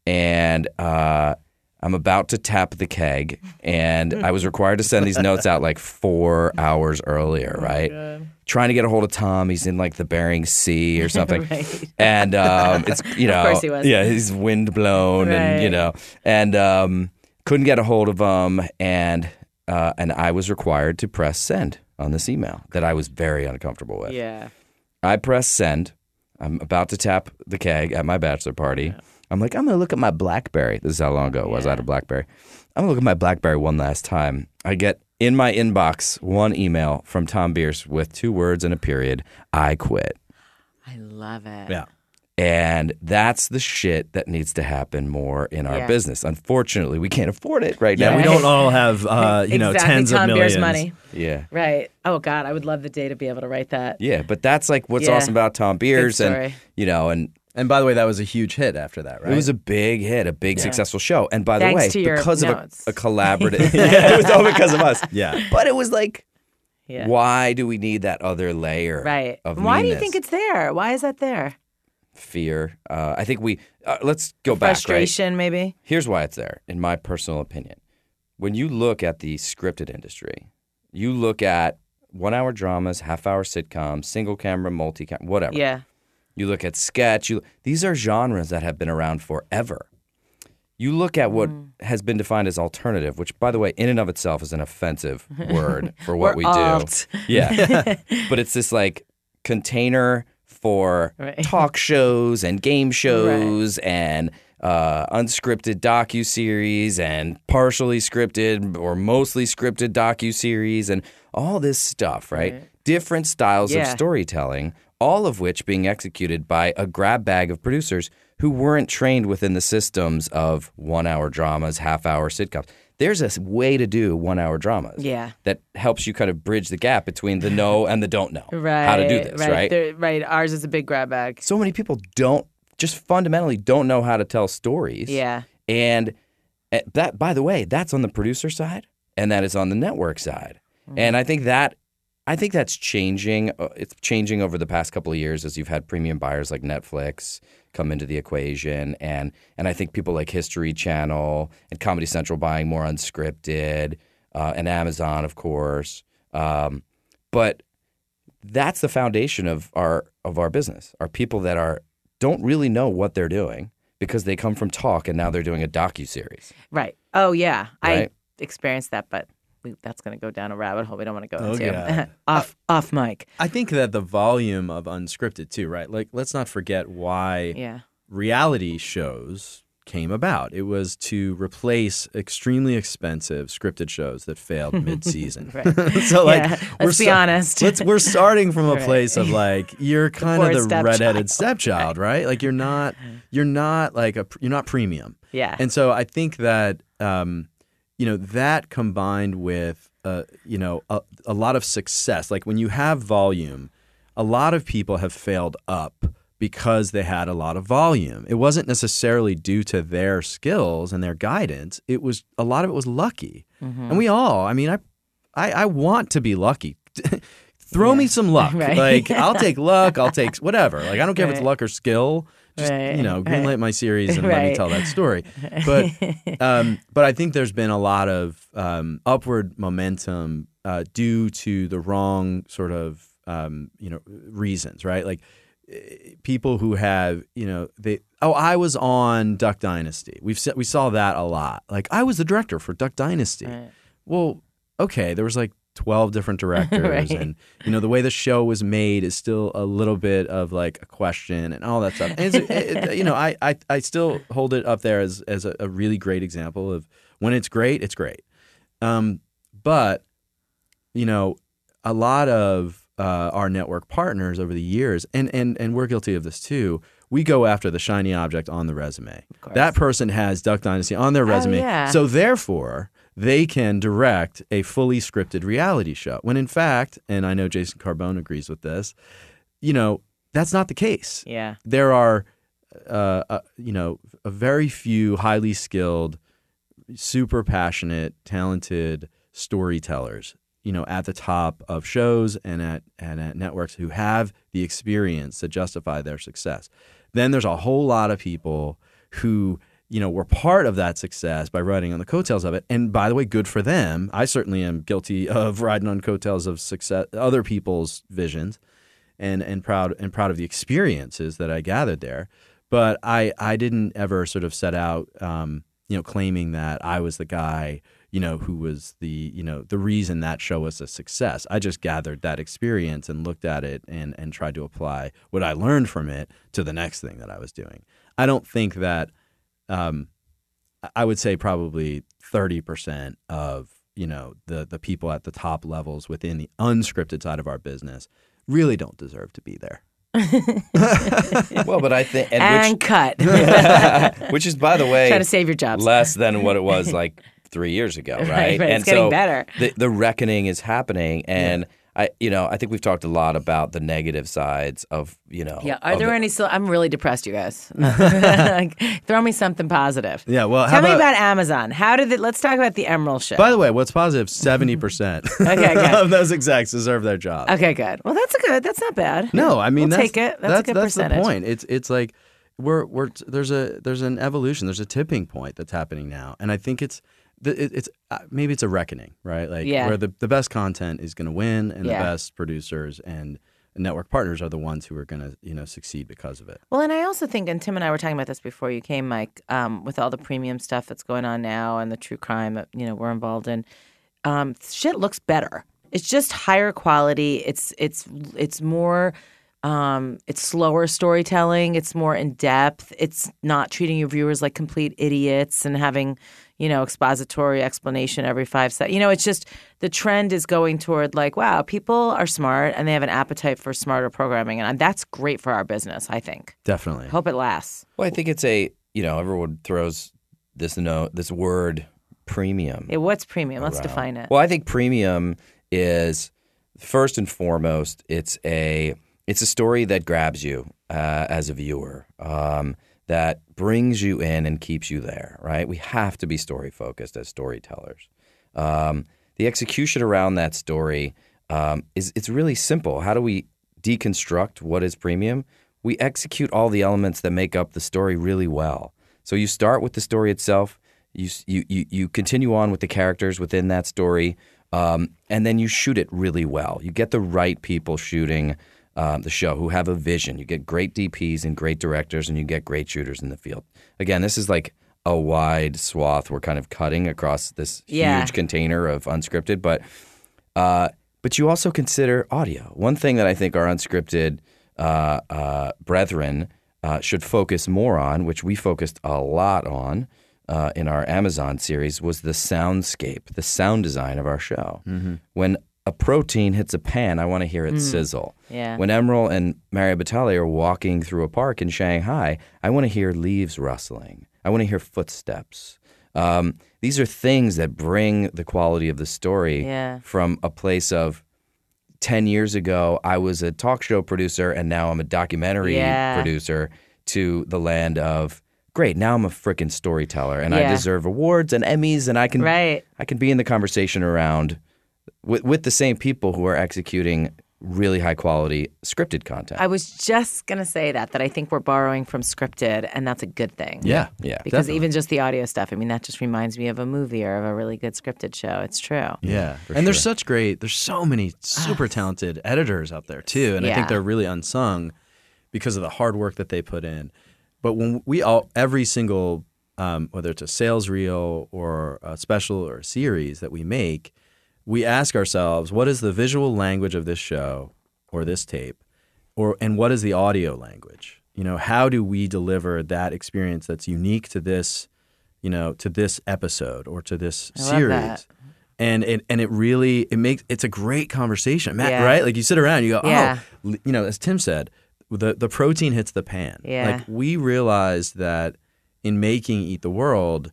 and uh, I'm about to tap the keg, and I was required to send these notes out like four hours earlier, Oh right? Trying to get a hold of Thom. He's in like the Bering Sea or something, Right. and um, it's you know, course he was. yeah, he's wind blown, and you know, and um, couldn't get a hold of him, and uh, and I was required to press send on this email that I was very uncomfortable with. yeah. I press send. I'm about to tap the keg at my bachelor party. I'm like, I'm gonna look at my BlackBerry. This is how long ago it was. I had a BlackBerry. I'm gonna look at my BlackBerry one last time. I get in my inbox one email from Thom Beers with two words and a period. I quit. I love it. Yeah. And that's the shit that needs to happen more in our Yeah. business. Unfortunately, we can't afford it right Yeah, now. we don't all have uh, you know exactly. tens Thom of Beers' millions. money. Yeah. Right. Oh God, I would love the day to be able to write that. Yeah, but that's like what's Yeah. awesome about Thom Beers and story. you know, and And by the way, that was a huge hit after that, right? it was a big hit, a big successful show. And by Thanks the to way, your because of a, notes. a collaborative yeah, it was all because of us. yeah. But it was like Yeah. why do we need that other layer Right. of Why do you meanness? think it's there? Why is that there? fear? Uh, I think we uh, let's go back right? Frustration, maybe. Here's why it's there, in my personal opinion. When you look at the scripted industry, you look at one hour dramas, half hour sitcoms, single camera, multi camera, whatever. Yeah. You look at sketch. You, these are genres that have been around forever. You look at what Mm. has been defined as alternative, which, by the way, in and of itself is an offensive word for what we alt. do. Yeah. but it's this like container for Right. talk shows and game shows and uh, unscripted docu series and partially scripted or mostly scripted docu series and all this stuff, right? Different styles of storytelling, all of which being executed by a grab bag of producers who weren't trained within the systems of one-hour dramas, half-hour sitcoms. There's a way to do one-hour dramas Yeah. that helps you kind of bridge the gap between the know and the don't know Right. how to do this, right? There- right. Ours is a big grab bag. so many people don't just fundamentally don't know how to tell stories. Yeah. And uh, that, by the way, that's on the producer side, and that is on the network side. Mm-hmm. And I think that, I think that's changing. Uh, It's changing over the past couple of years as you've had premium buyers like Netflix come into the equation, and and I think people like History Channel and Comedy Central buying more unscripted, uh, and Amazon, of course. Um, but that's the foundation of our of our business. Are people that are don't really know what they're doing because they come from talk and now they're doing a docu series. Right. Oh yeah. I experienced that, but we, that's going to go down a rabbit hole we don't want to go Oh, into. God. off off mic. I think that the volume of unscripted too, right? Like, let's not forget why Yeah. reality shows came about. It was to replace extremely expensive scripted shows that failed mid-season. Right. so, like, Yeah, we're let's be sta- honest. Let's we're starting from a Right. place of like you're kind poor of the stepchild. redheaded stepchild, right? Like you're not you're not like a you're not premium. Yeah. And so I think that um, you know that combined with uh, you know a, a lot of success, like when you have volume, a lot of people have failed up because they had a lot of volume. It wasn't necessarily due to their skills and their guidance. It was a lot of it was lucky, Mm-hmm. and we all. I mean, I I, I want to be lucky. Throw me some luck. Right. Like I'll take luck. I'll take whatever. Like I don't care if it's luck or skill. Just Right. you know, greenlight Right. my series and let me tell that story. But um, but I think there's been a lot of um, upward momentum uh, due to the wrong sort of um, you know reasons, right? Like eh, people who have you know they oh I was on Duck Dynasty. We've we saw that a lot. Like I was the director for Duck Dynasty. Right. Well, okay, there was like 12 different directors Right. and you know the way the show was made is still a little bit of like a question and all that stuff. And it, it- you know, I, I I still hold it up there as as a, a really great example of when it's great, it's great. Um, but you know, a lot of uh, our network partners over the years, and, and and we're guilty of this too. We go after the shiny object on the resume. That person has Duck Dynasty on their resume, yeah. so therefore they can direct a fully scripted reality show. When in fact, and I know Jason Carbone agrees with this, you know, that's not the case Yeah. there are, uh, uh, you know, a very few highly skilled, super passionate, talented storytellers, you know, at the top of shows and at and at networks who have the experience to justify their success. Then there's a whole lot of people who you know were part of that success by riding on the coattails of it. And by the way, good for them. I certainly am guilty of riding on coattails of success, other people's visions and and proud and proud of the experiences that I gathered there. But I I didn't ever sort of set out um, you know claiming that I was the guy you know who was the you know the reason that show was a success. I just gathered that experience and looked at it and and tried to apply what I learned from it to the next thing that I was doing. I don't think that um, I would say probably thirty percent of you know the the people at the top levels within the unscripted side of our business really don't deserve to be there. well, but I think and, And cut. which, which is by the way Try to save your jobs. less than what it was like three years ago, right? Right, right. It's And getting so better. The, the reckoning is happening, and I, you know, I think we've talked a lot about the negative sides of, you know, Yeah. Are there the- any? So I'm really depressed, you guys. like, throw me something positive. Yeah, well, Tell how me about- about Amazon. How did it? Let's talk about the Emeril show. By the way, what's positive? Seventy percent Okay, good. of those execs deserve their job. okay, good. Well, that's a good. That's not bad. No, I mean We'll that's, take it. That's a good that's percentage. the point. It's it's like we're we're there's a there's an evolution. There's a tipping point that's happening now, and I think it's the- it, it's uh, maybe it's a reckoning, right? Like Yeah. where the the best content is going to win, and Yeah. the best producers and network partners are the ones who are going to you know succeed because of it. Well, and I also think, and Tim and I were talking about this before you came, Mike, um, with all the premium stuff that's going on now and the true crime that you know we're involved in, um, shit looks better. It's just higher quality. It's it's it's more. Um, it's slower storytelling. It's more in depth. It's not treating your viewers like complete idiots and having, you know, expository explanation every five seconds. You know, it's just the trend is going toward like, wow, people are smart and they have an appetite for smarter programming, and that's great for our business. I think. Definitely. Hope it lasts. Well, I think it's a, you know, everyone throws this no this word premium. Hey, what's premium? Let's around. define it. Well, I think premium is first and foremost it's a it's a story that grabs you uh, as a viewer um, that brings you in and keeps you there. Right? We have to be story focused as storytellers. Um, the execution around that story um, is it's really simple. How do we deconstruct what is premium? We execute all the elements that make up the story really well. So you start with the story itself. You you you, you continue on with the characters within that story, um, and then you shoot it really well. You get the right people shooting um, the show who have a vision. You get great DPs and great directors, and you get great shooters in the field. Again, this is like a wide swath we're kind of cutting across this Yeah. huge container of unscripted, but uh, but you also consider audio. One thing that I think our unscripted uh, uh, brethren uh, should focus more on, which we focused a lot on uh, in our Amazon series, was the soundscape, the sound design of our show. When a protein hits a pan, I want to hear it sizzle. Yeah. When Emeril and Mario Batali are walking through a park in Shanghai, I want to hear leaves rustling. I want to hear footsteps. Um, these are things that bring the quality of the story Yeah. from a place of 10 years ago, I was a talk show producer and now I'm a documentary Yeah. producer to the land of great, now I'm a freaking storyteller and I deserve awards and Emmys and I can Right. I can be in the conversation around with with the same people who are executing really high quality scripted content. I was just gonna say that that I think we're borrowing from scripted, and that's a good thing. Yeah. yeah. Because definitely. even just the audio stuff, I mean, that just reminds me of a movie or of a really good scripted show. It's true. Yeah, and there's such great. There's so many super talented editors out there too, and I think they're really unsung because of the hard work that they put in. But when we all, every single, um, whether it's a sales reel or a special or a series that we make, we ask ourselves, what is the visual language of this show or this tape, or and what is the audio language? You know, how do we deliver that experience that's unique to this, you know, to this episode or to this I series? and it and it really it makes it's a great conversation, Matt. Yeah. Right? Like you sit around, you go, oh, Yeah. oh, you know, as Tim said, the the protein hits the pan. Yeah. Like we realized that in making Eat the World,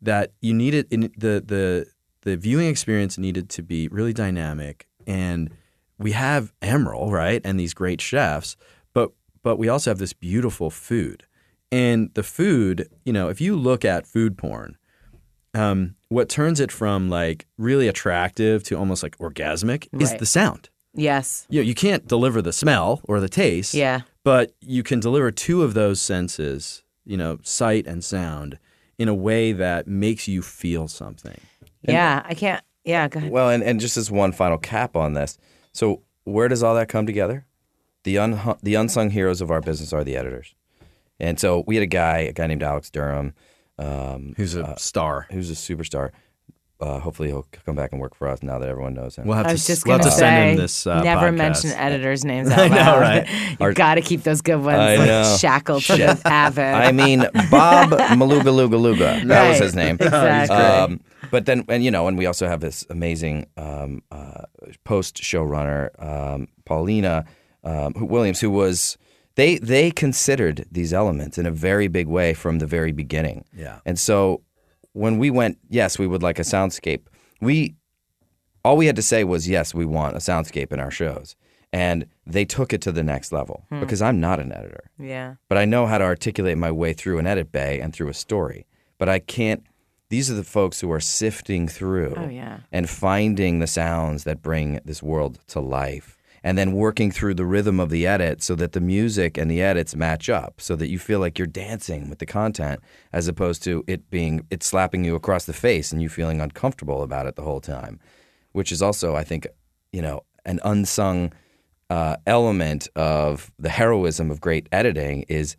that you needed in the the the viewing experience needed to be really dynamic, and we have Emeril right and these great chefs, but but we also have this beautiful food, and the food, you know, if you look at food porn um, what turns it from like really attractive to almost like orgasmic is the sound. Yes. You know, you can't deliver the smell or the taste, Yeah. but you can deliver two of those senses, you know, sight and sound, in a way that makes you feel something. Yeah. I can't. Yeah. Go ahead. Well, and, and just as one final cap on this, so where does all that come together? The un, the unsung heroes of our business are the editors, and so we had a guy, a guy named Alex Durham, um, Who's a star? who's a superstar. Uh, hopefully, he'll come back and work for us now that everyone knows him. We'll have I to, just we'll have to say, send him this. Uh, never podcast. mention editors' names out I know, loud. right? you Our- got to keep those good ones I like know. shackled to the avid. I mean, Bob Maluga Luga Luga. That was his name. Exactly. Um, but then, and you know, and we also have this amazing um, uh, post showrunner, um, Paulina um, who, Williams, who was they they considered these elements in a very big way from the very beginning. Yeah. And so when we went, yes, we would like a soundscape. We all we had to say was yes, we want a soundscape in our shows. And they took it to the next level because I'm not an editor Yeah. but I know how to articulate my way through an edit bay and through a story. But I can't. These are the folks who are sifting through Oh, yeah. and finding the sounds that bring this world to life, and then working through the rhythm of the edit so that the music and the edits match up, so that you feel like you're dancing with the content, as opposed to it being it slapping you across the face and you feeling uncomfortable about it the whole time, which is also, I think, you know, an unsung uh, element of the heroism of great editing is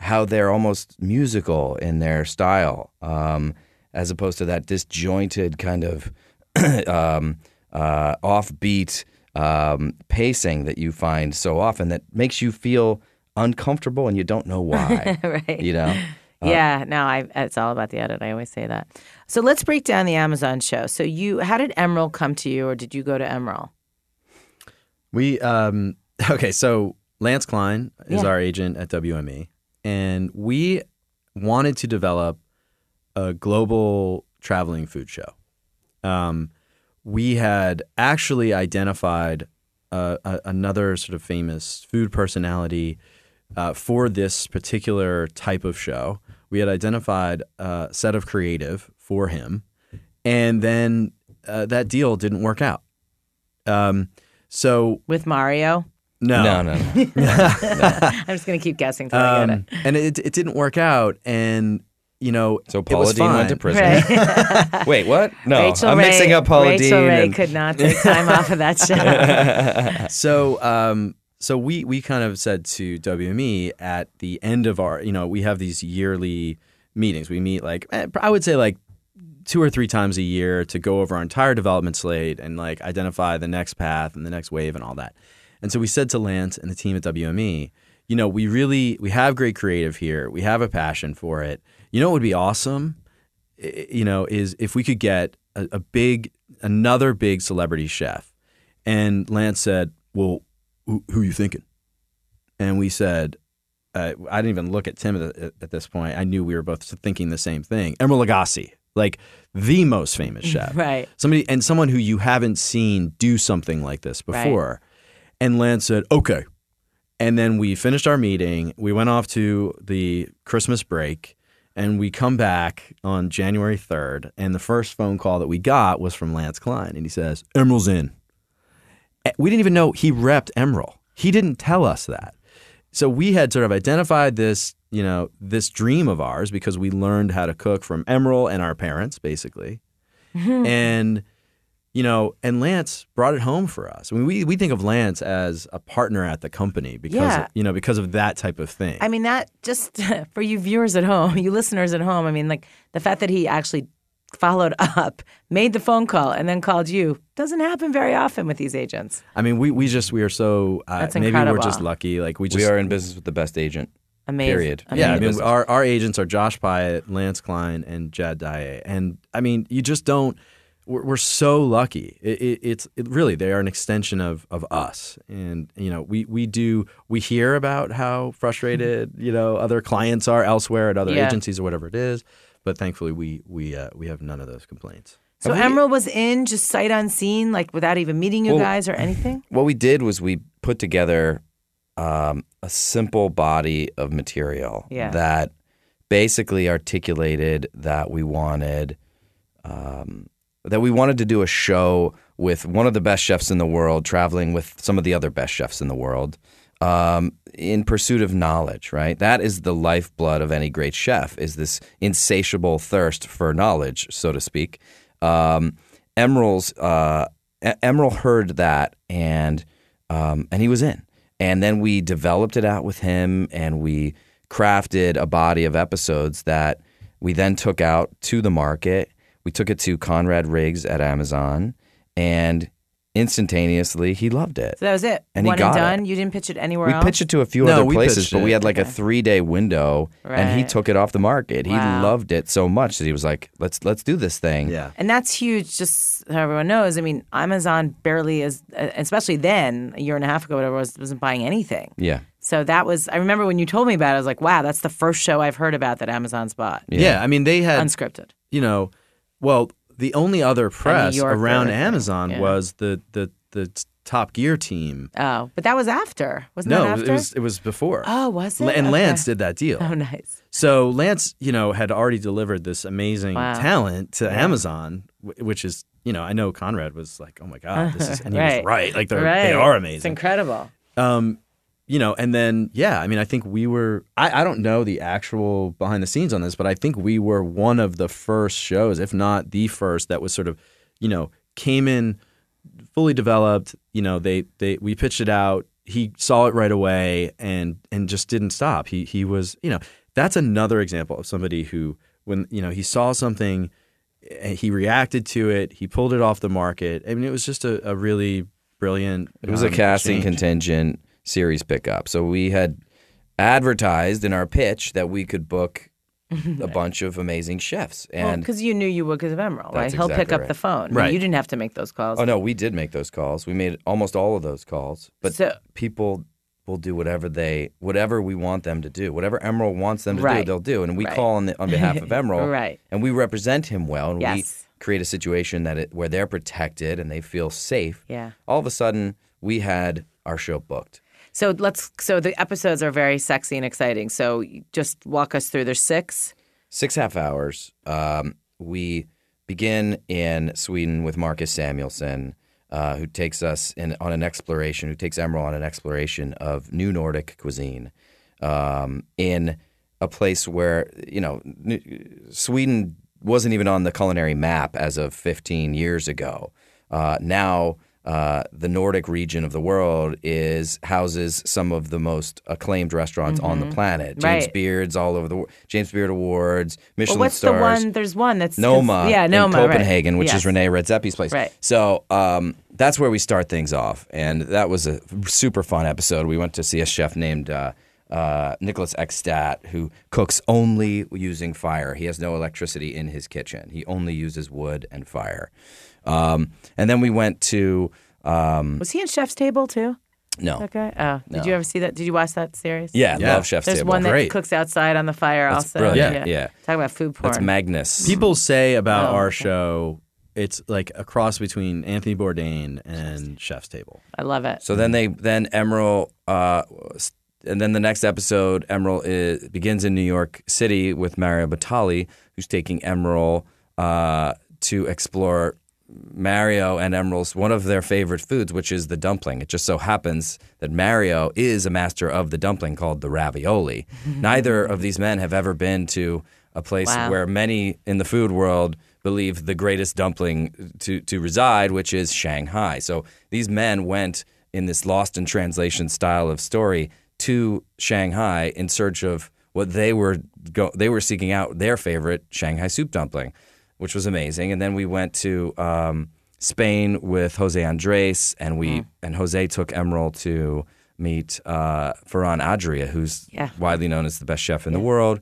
how they're almost musical in their style, um, as opposed to that disjointed kind of um, uh, offbeat um, pacing that you find so often that makes you feel uncomfortable and you don't know why. right. You know, yeah, no, I, it's all about the edit. I always say that. So let's break down the Amazon show. So you, how did Emeril come to you, or did you go to Emeril? We um okay, so Lance Klein is Yeah. our agent at WME, and we wanted to develop a global traveling food show. Um, we had actually identified uh, a, another sort of famous food personality uh, for this particular type of show. We had identified a set of creative for him, and then uh, that deal didn't work out. Um, so With Mario? no, no, no, no. I'm just going to keep guessing till I get Um, and it it didn't work out, and you know, So it Paula was Dean went to prison. Right. Wait, what? No, Rachel I'm Ray, mixing up Paula Rachel Dean. Ray and- could not take time off of that show. So, um, so we we kind of said to WME at the end of our, you know, we have these yearly meetings. We meet like eh, I would say like two or three times a year to go over our entire development slate and like identify the next path and the next wave and all that. And so we said to Lance and the team at WME, you know, we really we have great creative here. We have a passion for it. You know what would be awesome? You know, is if we could get a, a big another big celebrity chef. And Lance said, "Well, who, who you thinking?" And we said, uh, "I didn't even look at Tim at, at this point. I knew we were both thinking the same thing. Emeril Lagasse, like the most famous chef, right. somebody and someone who you haven't seen do something like this before." And Lance said, "Okay." And then we finished our meeting. We went off to the Christmas break, and we come back on January third. And the first phone call that we got was from Lance Klein, and he says, "Emeril's in." Eh, we didn't even know he repped Emeril. He didn't tell us that. So we had sort of identified this, you know, this dream of ours because we learned how to cook from Emeril and our parents, basically. and you know, and Lance brought it home for us. I mean, we we think of Lance as a partner at the company because Yeah. you know because of that type of thing. I mean, that just for you viewers at home, you listeners at home, I mean, like the fact that he actually followed up, made the phone call, and then called you doesn't happen very often with these agents. I mean, we we just we are so uh, That's maybe we're just lucky. Like we just we are in business with the best agent. Amazing. Period. Amazing. Yeah, I mean, our, our agents are Josh Pyatt, Lance Klein, and Jad Dye. And I mean, you just don't. We're, we're so lucky. It, it, it's it really they are an extension of of us. And you know, we we do we hear about how frustrated you know other clients are elsewhere at other Yeah. agencies or whatever it is. But thankfully, we we uh, we have none of those complaints. So Emeril was in just sight unseen, like without even meeting you Well- guys or anything? What we did was we put together um, a simple body of material Yeah. that basically articulated that we wanted um, that we wanted to do a show with one of the best chefs in the world, traveling with some of the other best chefs in the world. Um, in pursuit of knowledge, right? That is the lifeblood of any great chef. Is this insatiable thirst for knowledge, so to speak? Um, Emeril's uh, Emeril heard that, and um, and he was in. And then we developed it out with him, and we crafted a body of episodes that we then took out to the market. We took it to Conrad Riggs at Amazon, and instantaneously he loved it. So that was it. And he One got and it. done. You didn't pitch it anywhere else. We else. pitched it to a few No, other places, pitched but we had like a three day window, and he took it off the market. He Wow. loved it so much that he was like, "Let's let's do this thing." Yeah. And that's huge, just so everyone knows. I mean, Amazon barely is, uh, especially then, a year and a half ago, whatever, was, wasn't buying anything. yeah. So that was, I remember when you told me about it, I was like, wow, that's the first show I've heard about that Amazon's bought. Yeah. I mean, they had, Unscripted. you know, well, the only other press Yorker around Amazon yeah. was the, the, the Top Gear team. Oh, but that was after. Wasn't No, that it after? was it was before. oh, was it? And Okay. Lance did that deal. Oh, nice. So Lance, you know, had already delivered this amazing Wow. talent to Amazon, which is, you know, I know Conrad was like, "Oh my god, this is," and he Right. was right. Like they're right. they are amazing. It's incredible. Um, you know, and then yeah, I mean, I think we were. I, I don't know the actual behind the scenes on this, but I think we were one of the first shows, if not the first, that was sort of, you know, came in fully developed. You know, they they we pitched it out. He saw it right away and and just didn't stop. He he was, you know, that's another example of somebody who when you know he saw something, eh, he reacted to it. He pulled it off the market. I mean, it was just a, a really brilliant. It was a um, casting exchange. contingent series pickup. So we had advertised in our pitch that we could book a bunch of amazing chefs. And because you knew you would because of Emeril, right? He'll pick up right. the phone. Right. You didn't have to make those calls. oh no, we did make those calls. We made almost all of those calls. But So- people will do whatever they whatever we want them to do. Whatever Emeril wants them to do, they'll do. And we Right. call on the, on behalf of Emeril. Right. And we represent him well and Yes. we create a situation that it, where they're protected and they feel safe. Yeah. All of a sudden, we had our show booked. So let's. So the episodes are very sexy and exciting. So just walk us through. There's six. six half hours. Um, we begin in Sweden with Marcus Samuelsson, uh, who takes us in, on an exploration, who takes Emeril on an exploration of new Nordic cuisine um, in a place where, you know, Sweden wasn't even on the culinary map as of 15 years ago. Uh, now, uh, the Nordic region of the world is houses some of the most acclaimed restaurants on the planet. James Mm-hmm. Right. Beard's all over the world. James Beard Awards, Michelin Well, what's stars. the one? There's one that's Noma, Yeah, Noma, in right. Copenhagen, which Yes. is Renee Redzepi's place. Right. So um, that's where we start things off, and that was a super fun episode. We went to see a chef named uh, uh, Nicholas Ekstedt who cooks only using fire. He has no electricity in his kitchen. He only uses wood and fire. Um, and then we went to um, Was he in Chef's Table too? no, Okay. Oh, did No. you ever see that? Did you watch that series? yeah, Yeah. love Chef's There's Table. There's one that Great. cooks outside on the fire. That's also, brilliant. Yeah. yeah. Talk about food porn. That's Magnus. People say about Oh, our okay. show, it's like a cross between Anthony Bourdain and Chef's Table. I love it. So then they then Emeril, uh, and then the next episode, Emeril is, begins in New York City with Mario Batali, who's taking Emeril uh, to explore Mario and Emeril's one of their favorite foods, which is the dumpling. It just so happens that Mario is a master of the dumpling called the ravioli. Neither of these men have ever been to a place Wow. where many in the food world believe the greatest dumpling to, to reside, which is Shanghai. So these men went in this lost in translation style of story to Shanghai in search of what they were go- they were seeking out their favorite Shanghai soup dumpling, which was amazing. And then we went to um, Spain with Jose Andres, and we Mm. and Jose took Emeril to meet uh, Ferran Adria, who's Yeah. widely known as the best chef in the world.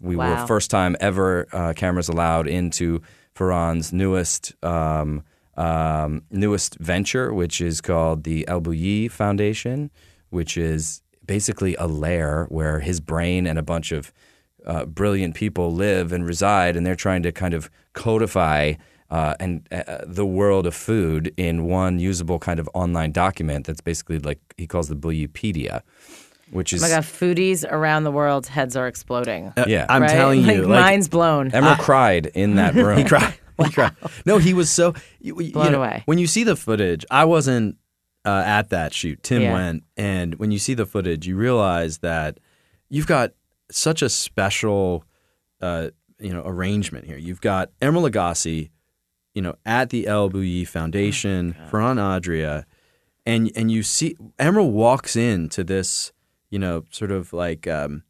We Wow. were first time ever uh, cameras allowed into Ferran's newest um, um, newest venture, which is called the El Bulli Foundation, which is basically a lair where his brain and a bunch of uh, brilliant people live and reside, and they're trying to kind of codify uh, and uh, the world of food in one usable kind of online document that's basically like he calls the Bullipedia, which is Oh my God, foodies around the world heads are exploding. Uh, Yeah. I'm right? telling you, like, like, mine's blown. Emeril cried in that room. he cried. He cried. No, he was so you, you Blown know, away. When you see the footage, I wasn't uh, at that shoot. Tim Yeah. went, and when you see the footage, you realize that you've got such a special, uh, you know, arrangement here. You've got Emeril Lagasse, you know, at the El Bulli Foundation, Oh, Ferran Adria, and and you see Emeril walks into this, you know, sort of like. Um,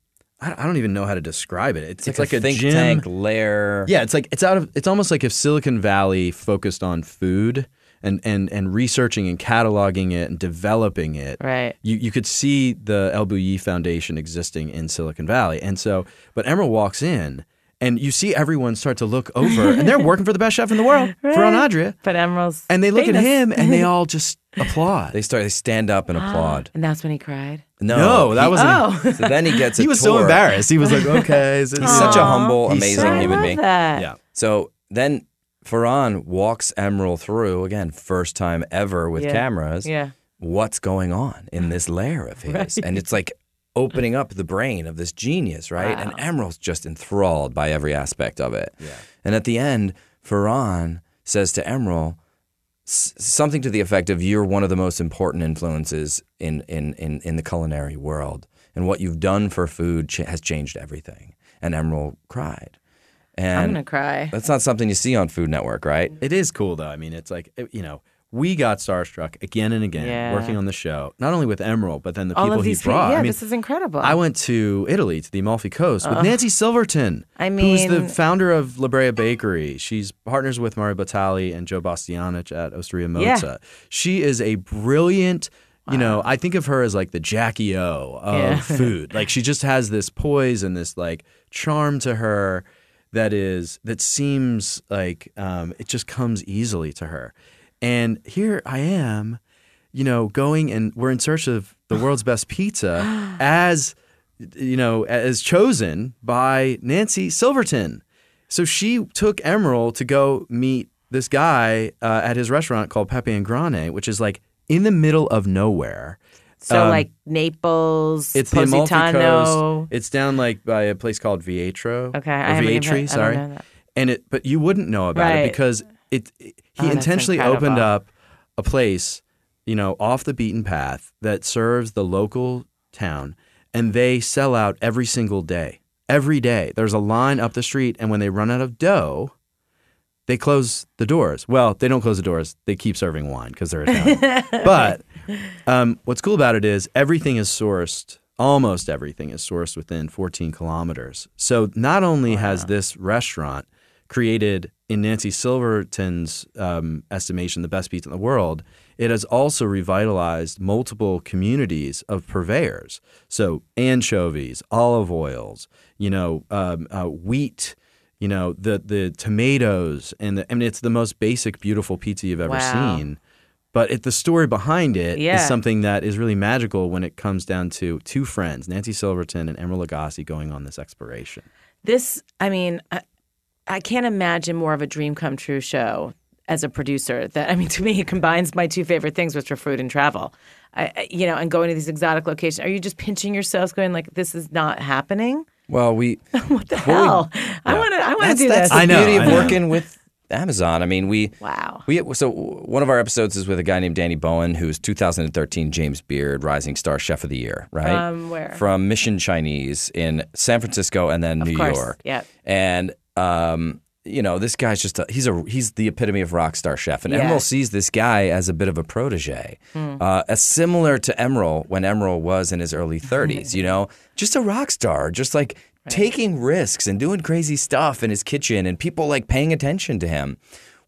I don't even know how to describe it. It's, It's, like, a, a, think gym. tank lair. Yeah, it's like it's out of it's almost like if Silicon Valley focused on food and and and researching and cataloging it and developing it. Right. You you could see the El Bulli Foundation existing in Silicon Valley. And so but Emeril walks in and you see everyone start to look over and they're working for the best chef in the world, Ferran Adria. But Emeril's And they look famous. at him and they all just applaud. They start. They stand up and applaud. And that's when he cried. No, No, that wasn't- Oh. So then he gets. A he was so embarrassed. He was like, "Okay." is it- He's such a humble, He's amazing so- I human love being. that. Yeah. So then Ferran walks Emeril through again, first time ever with Yeah. cameras. Yeah. What's going on in this lair of his? And it's like opening up the brain of this genius, right? And Emeril's just enthralled by every aspect of it. Yeah. And at the end, Ferran says to Emeril something to the effect of "You're one of the most important influences in in in, in the culinary world, and what you've done for food ch- has changed everything." And Emeril cried. I'm gonna cry. that's not something you see on Food Network, right? It is cool though. I mean, it's like it- you know, we got starstruck again and again Yeah. working on the show. Not only with Emeril, but then the All people he brought. people. Yeah, I mean, this is incredible. I went to Italy to the Amalfi Coast with Nancy Silverton. I mean, who's the founder of La Brea Bakery. She's partners with Mario Batali and Joe Bastianich at Osteria Mozza. Yeah. Mozza. She is a brilliant. You know, I think of her as like the Jackie O of Yeah. food. Like she just has this poise and this like charm to her that is that seems like um, it just comes easily to her. And here I am, you know, going and we're in search of the world's best pizza as you know, as chosen by Nancy Silverton. So she took Emeril to go meet this guy uh, at his restaurant called Pepe in Grani, which is like in the middle of nowhere. So um, like Naples, It's the Amalfi Positano. Coast. It's down like by a place called Vietro. Okay, I haven't even- I sorry. know that. And it, but you wouldn't know about Right. it because it. it- he Oh, intentionally opened up a place, you know, off the beaten path that serves the local town, and they sell out every single day. Every day, there's a line up the street, and when they run out of dough, they close the doors. Well, they don't close the doors; they keep serving wine because they're Italian. but um, what's cool about it is everything is sourced. Almost everything is sourced within 14 kilometers. So not only has this restaurant created, in Nancy Silverton's um, estimation, the best pizza in the world, it has also revitalized multiple communities of purveyors. So anchovies, olive oils, you know, um, uh, wheat you know the the tomatoes and the, I mean it's the most basic beautiful pizza you've ever Wow. seen. But it, the story behind it is Yeah. something that is really magical when it comes down to two friends, Nancy Silverton and Emeril Lagasse, going on this exploration. This, I mean, I, I can't imagine more of a dream come true show as a producer. That I mean, to me, it combines my two favorite things, which are food and travel. I, I- you know, and going to these exotic locations. Are you just pinching yourselves, going like, "This is not happening"? Well, we What the hell? I want to. I want to that's, do that's this. the I know, beauty of know. working with Amazon. I mean, we Wow. we so one of our episodes is with a guy named Danny Bowien, who's 2013 James Beard Rising Star Chef of the Year, right? From where? From Mission Chinese in San Francisco and then New course, York. yeah. And um, you know, this guy's just a, he's a he's the epitome of rock star chef, and Yeah. Emeril sees this guy as a bit of a protege, uh, as similar to Emeril when Emeril was in his early 30s. you know, just a rock star, just like taking risks and doing crazy stuff in his kitchen, and people like paying attention to him.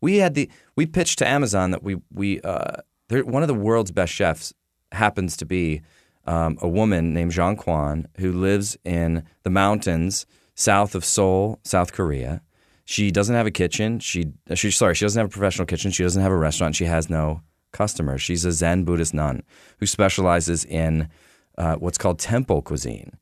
We had the we pitched to Amazon that we we uh, one of the world's best chefs happens to be um, a woman named Jeong Kwan who lives in the mountains south of Seoul, South Korea. She doesn't have a kitchen. She she sorry, she doesn't have a professional kitchen. She doesn't have a restaurant. She has no customers. She's a Zen Buddhist nun who specializes in uh, what's called temple cuisine.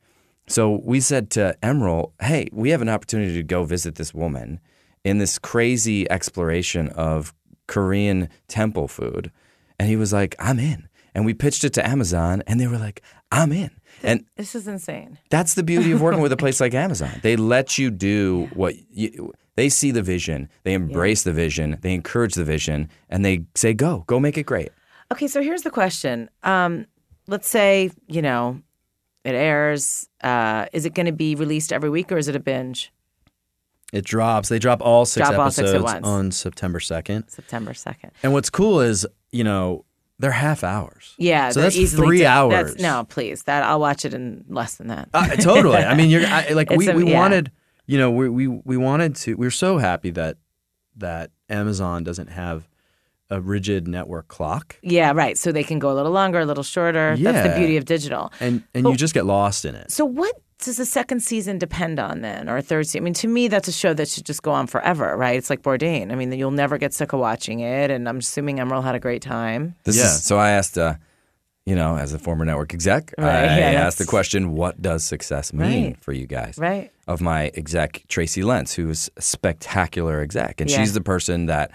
So we said to Emeril, "Hey, we have an opportunity to go visit this woman in this crazy exploration of Korean temple food." And he was like, "I'm in." And we pitched it to Amazon, and they were like, "I'm in." And This is insane. that's the beauty of working with a place like Amazon. They let you do what you, they see the vision, they embrace the vision, they encourage the vision, and they say, "Go, go, make it great." Okay, so here's the question. Um, let's say you know it airs. Uh, is it going to be released every week or is it a binge? It drops. They drop all six Drop all episodes six on September 2nd. September second. And what's cool is, you know, they're half hours. Yeah, So that's easily three hours. That's, no, please. That I'll watch it in less than that. Uh, totally. I mean, you're I, like we, a- we yeah. wanted, you know, we, we we wanted to. We are so happy that that Amazon doesn't have a rigid network clock, yeah, right. So they can go a little longer, a little shorter. Yeah. That's the beauty of digital. and and But- you just get lost in it. So what does the second season depend on then, or a third season? I mean, to me, that's a show that should just go on forever, right? It's like Bourdain. I mean, you'll never get sick of watching it, and I'm assuming Emeril had a great time. This Yeah. is so I asked uh you know, as a former network exec, Right, I yeah, asked the question, what does success mean Right. for you guys? Right. Of my exec, Tracy Lentz, who is a spectacular exec. And Yeah. she's the person that,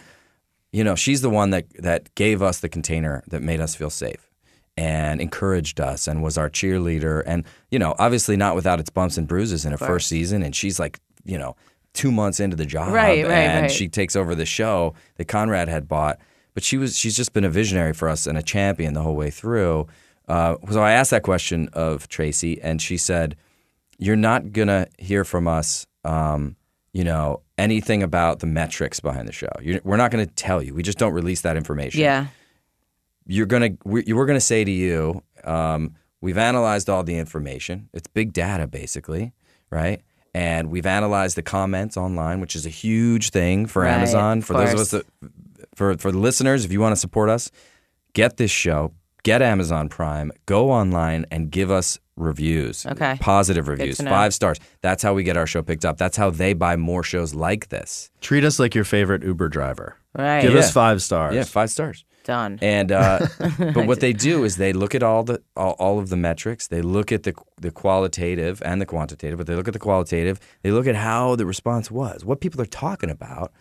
you know, she's the one that, that gave us the container that made us feel safe and encouraged us and was our cheerleader. And, you know, obviously not without its bumps and bruises in her first season. And she's like, you know, two months into the job. Right, right, and right. she takes over the show that Conrad had bought. But she was she's just been a visionary for us and a champion the whole way through. Uh, so I asked that question of Tracy, and she said, "You're not gonna hear from us, um, you know, anything about the metrics behind the show. You're, we're not gonna tell you. We just don't release that information. Yeah. You're gonna we, we're gonna say to you, um, we've analyzed all the information. It's big data, basically, right?" And we've analyzed the comments online, which is a huge thing for Right, Amazon. For those of us that for for the listeners, if you want to support us, get this show, get Amazon Prime, go online and give us reviews. Okay. Positive reviews, five stars. That's how we get our show picked up. That's how they buy more shows like this. Treat us like your favorite Uber driver. Right. Give Yeah. us five stars. Yeah, five stars. Done. And uh, but what they do is they look at all the all, all of the metrics. They look at the the qualitative and the quantitative, but they look at the qualitative. They look at how the response was, what people are talking about,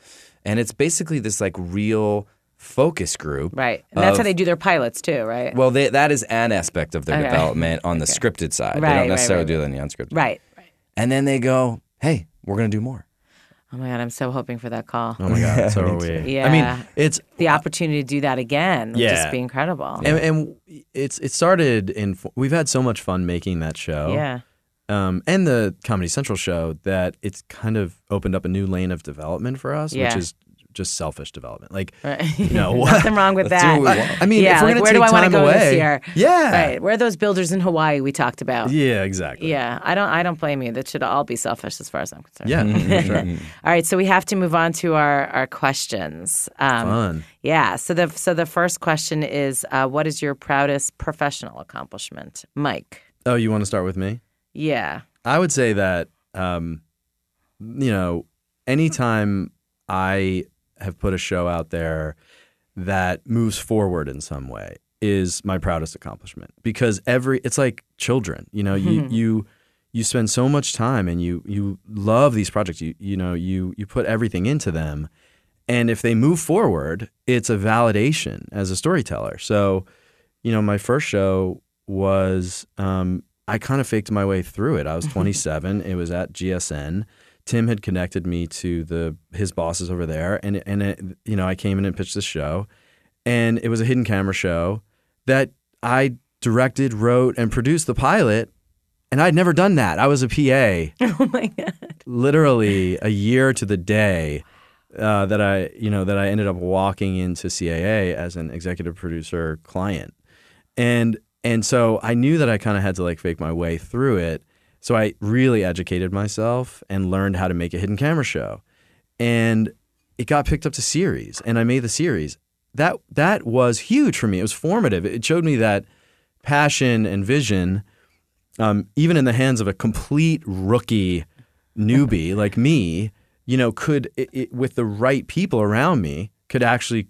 and it's basically this like real focus group. right. And that's how they do their pilots too, right? Well, they, that is an aspect of their Okay. development on the scripted side. Right, they don't necessarily right, do that on the unscripted. right. Right. And then they go, "Hey, we're going to do more." Oh my god, I'm so hoping for that call. Oh my god, so are we. Yeah. I mean, it's The opportunity to do that again would Yeah. just be incredible. and, and it's it started in. We've had so much fun making that show. Yeah. um, and the Comedy Central show that it's kind of opened up a new lane of development for us, Yeah. which is just selfish development. Like, Right. you know, Nothing wrong with that. want. I mean, yeah, if we're like, where take do I wanna go away, this year? yeah, Right. Where are those builders in Hawaii we talked about? yeah, exactly. Yeah, I don't. I don't blame you. That should all be selfish, as far as I'm concerned. yeah, sure. All right, so we have to move on to our our questions. Um, Fun. Yeah. So the so the first question is, uh, what is your proudest professional accomplishment, Mike? Oh, you want to start with me? Yeah. I would say that, um, you know, anytime I have put a show out there that moves forward in some way is my proudest accomplishment because every it's like children, you know, you you you spend so much time and you you love these projects, you you know, you you put everything into them and if they move forward, it's a validation as a storyteller. So, you know, my first show was um, I kind of faked my way through it. I was 27. it was at GSN. Tim had connected me to the his bosses over there, and and it, you know I came in and pitched the show, and it was a hidden camera show that I directed, wrote, and produced the pilot, and I'd never done that. I was a PA Oh my god. literally a year to the day uh, that I, you know, that I ended up walking into CAA as an executive producer client, and and so I knew that I kind of had to like fake my way through it. So I really educated myself and learned how to make a hidden camera show, and it got picked up to series, and I made the series. That that was huge for me. It was formative. It showed me that passion and vision um, even in the hands of a complete rookie newbie like me, you know, could it, it, with the right people around me, could actually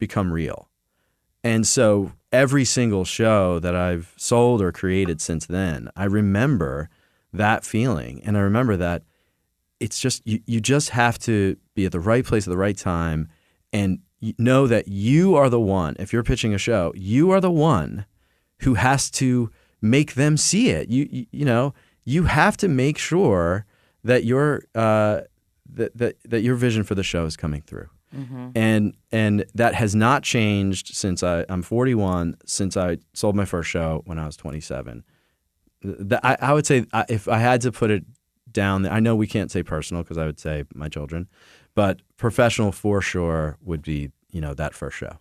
become real. And so every single show that I've sold or created since then, I remember that feeling, and I remember that it's just you, you just have to be at the right place at the right time and know that you are the one if you're pitching a show you are the one who has to make them see it. You you, you know you have to make sure that your uh, that, that that your vision for the show is coming through. And and that has not changed since I, I'm 41 since I sold my first show when I was 27 Th- I, I would say if I had to put it down, I know we can't say personal because I would say my children, but professional for sure would be you know that first show.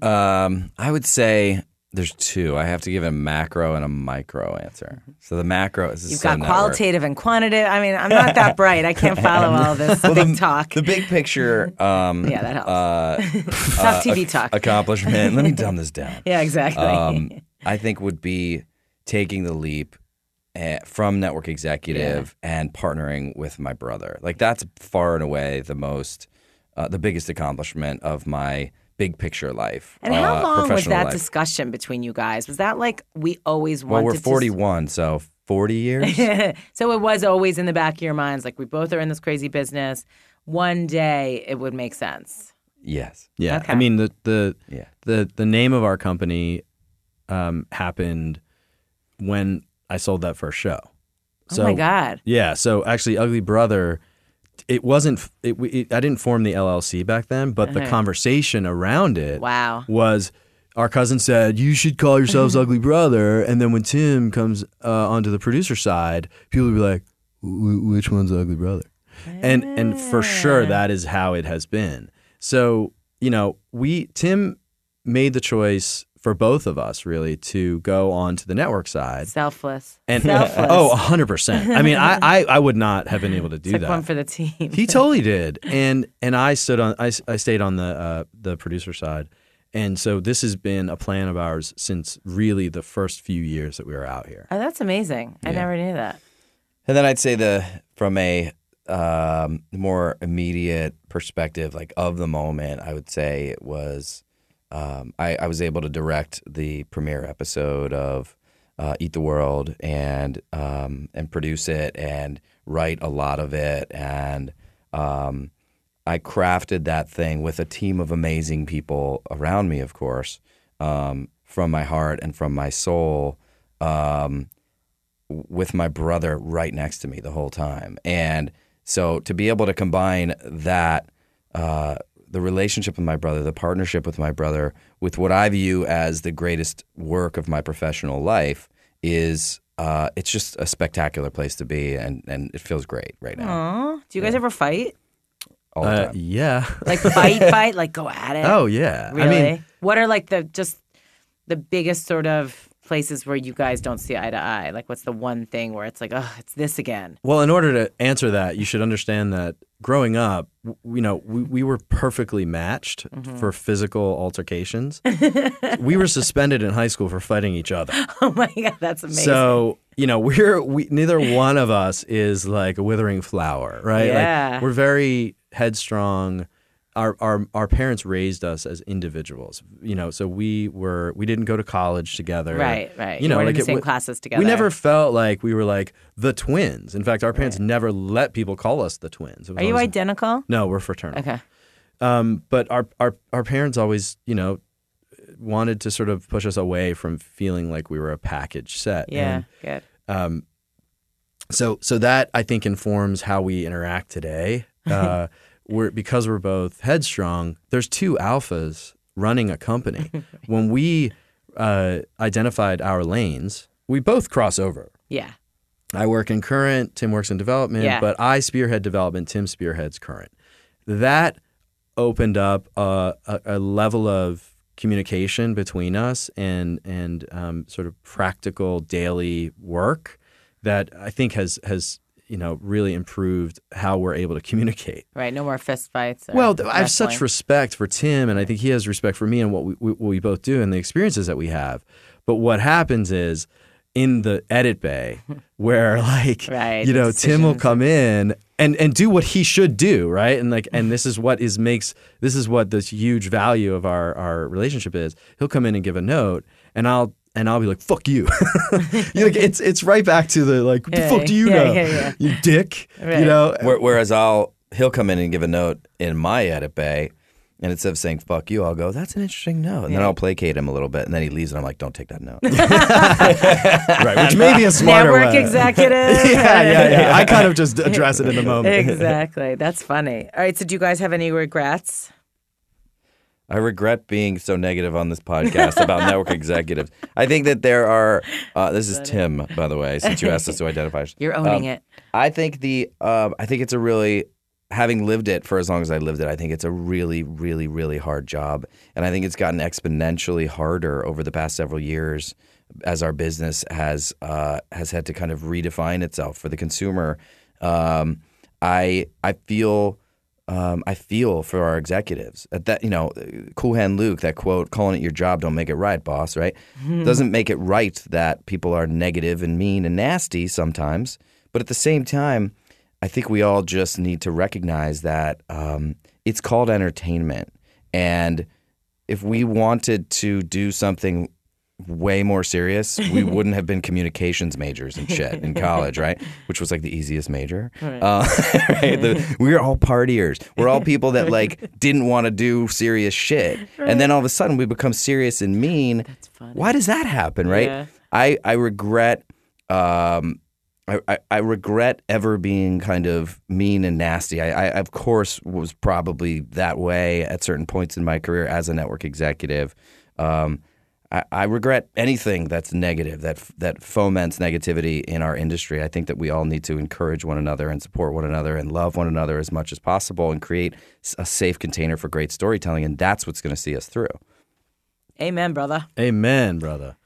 Um, I would say there's two. I have to give a macro and a micro answer. So the macro is You've so got network. qualitative and quantitative. I mean, I'm not that bright. I can't follow all this big talk. The big picture. Um, Yeah, that helps. Uh, Tough TV talk. accomplishment. Let me dumb this down. yeah, exactly. Um, I think would be taking the leap eh, from network executive and partnering with my brother. Like that's far and away the most, uh, the biggest accomplishment of my big picture life. And how uh, long was professional that life. discussion between you guys? Was that like we always wanted? Well, wanted we're to 41, so 40 years. so it was always in the back of your minds, like we both are in this crazy business. One day it would make sense. yes. Yeah, Okay. I mean the the Yeah. the the name of our company um, happened when I sold that first show. So oh my god! yeah, so actually, Ugly Brother, it wasn't. It, it, I didn't form the LLC back then, but the Uh-huh. conversation around it Wow. was. Our cousin said, "You should call yourselves Ugly Brother," and then when Tim comes uh, onto the producer side, people will be like, "Which one's Ugly Brother?" and and for sure that is how it has been. So you know, we Tim made the choice for both of us really to go on to the network side. Selfless. And Selfless. oh, hundred percent. I mean, I, I I would not have been able to do Took that. one for the team. he totally did, and and I stood on I, I stayed on the uh, the producer side, and so this has been a plan of ours since really the first few years that we were out here. Oh, that's amazing. I never knew that. And then I'd say the from a um, more immediate perspective, like of the moment, I would say it was um, I, I was able to direct the premiere episode of uh, Eat the World and um, and produce it and write a lot of it and um, I crafted that thing with a team of amazing people around me, of course, um, from my heart and from my soul. Um, with my brother right next to me the whole time. And so to be able to combine that, uh, the relationship with my brother, the partnership with my brother, with what I view as the greatest work of my professional life, is uh, it's just a spectacular place to be, and, and it feels great right now. Aw. Do you guys ever fight? All the Uh, time. yeah. Like fight, fight, like go at it? oh yeah. really? I mean, what are like the just the biggest sort of places where you guys don't see eye to eye? Like, what's the one thing where it's like, oh, it's this again? Well, in order to answer that, you should understand that growing up, you know, we, we were perfectly matched Mm-hmm. for physical altercations. we were suspended in high school for fighting each other. Oh my god, that's amazing. So, you know, we're we neither one of us is like a withering flower, right? Yeah. Like we're very headstrong. Our, our our parents raised us as individuals, you know. So we were we didn't go to college together, right, right. You know, like in the same w- classes together. we never felt like we were like the twins. In fact, our parents never let people call us the twins. It Are you identical? No, we're fraternal. Okay. Um, but our, our our parents always, you know, wanted to sort of push us away from feeling like we were a package set. Yeah. And good. so so that I think informs how we interact today. Uh, we're because we're both headstrong. There's two alphas running a company. when we uh, identified our lanes, we both cross over. Yeah. I work in current, Tim works in development, Yeah. but I spearhead development, Tim spearheads current. That opened up a, a, a level of communication between us and and um, sort of practical daily work that I think has has you know really improved how we're able to communicate. Right. No more fist fights. Well, th- I have such respect for Tim, and I think he has respect for me and what we, we, what we both do and the experiences that we have. But what happens is in the edit bay, where like Right, you know Tim will come in and and do what he should do, right? And like and this is what is makes this is what this huge value of our our relationship is. He'll come in and give a note, and I'll. And I'll be like, "Fuck you!" you like, it's it's right back to the like, Yeah, fuck do you yeah, know, yeah, yeah. you dick?" Right. You know, Whereas I'll he'll come in and give a note in my edit bay, and instead of saying "fuck you," I'll go, "That's an interesting note," and then I'll placate him a little bit, and then he leaves, and I'm like, "Don't take that note." right? Which may be a smarter Network way. executive. yeah, yeah, yeah. I kind of just address it in the moment. exactly. That's funny. All right. So, do you guys have any regrets? I regret being so negative on this podcast about network executives. I think that there are. Uh, this is Tim, by the way, since you asked us to identify. You're owning Um, it. I think the. Uh, I think it's a really. Having lived it for as long as I lived it, I think it's a really, really, really hard job, and I think it's gotten exponentially harder over the past several years as our business has uh, has had to kind of redefine itself for the consumer. Um, I I feel um, I feel for our executives. At that, you know, Cool Hand Luke, that quote, "Calling it your job don't make it right, boss." Right? Doesn't make it right that people are negative and mean and nasty sometimes. But at the same time, I think we all just need to recognize that um, it's called entertainment, and if we wanted to do something way more serious, we wouldn't have been communications majors and shit in college, right? Which was like the easiest major. Uh, right? The- we were all partiers. We're all people that like didn't want to do serious shit, and then all of a sudden we become serious and mean. That's funny. Why does that happen, right? Yeah. I I regret. Um, I, I, I regret ever being kind of mean and nasty. I, I, of course, was probably that way at certain points in my career as a network executive. Um, I, I regret anything that's negative, that that foments negativity in our industry. I think that we all need to encourage one another and support one another and love one another as much as possible and create a safe container for great storytelling. And that's what's going to see us through. Amen, brother. Amen, brother.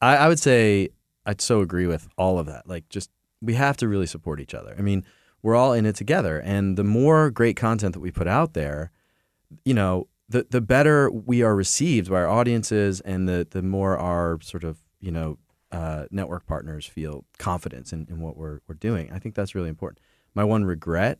I, I would say I'd so agree with all of that. Like, just we have to really support each other. I mean, we're all in it together, and the more great content that we put out there, you know, the the better we are received by our audiences, and the the more our sort of you know uh, network partners feel confidence in, in what we're we're doing. I think that's really important. My one regret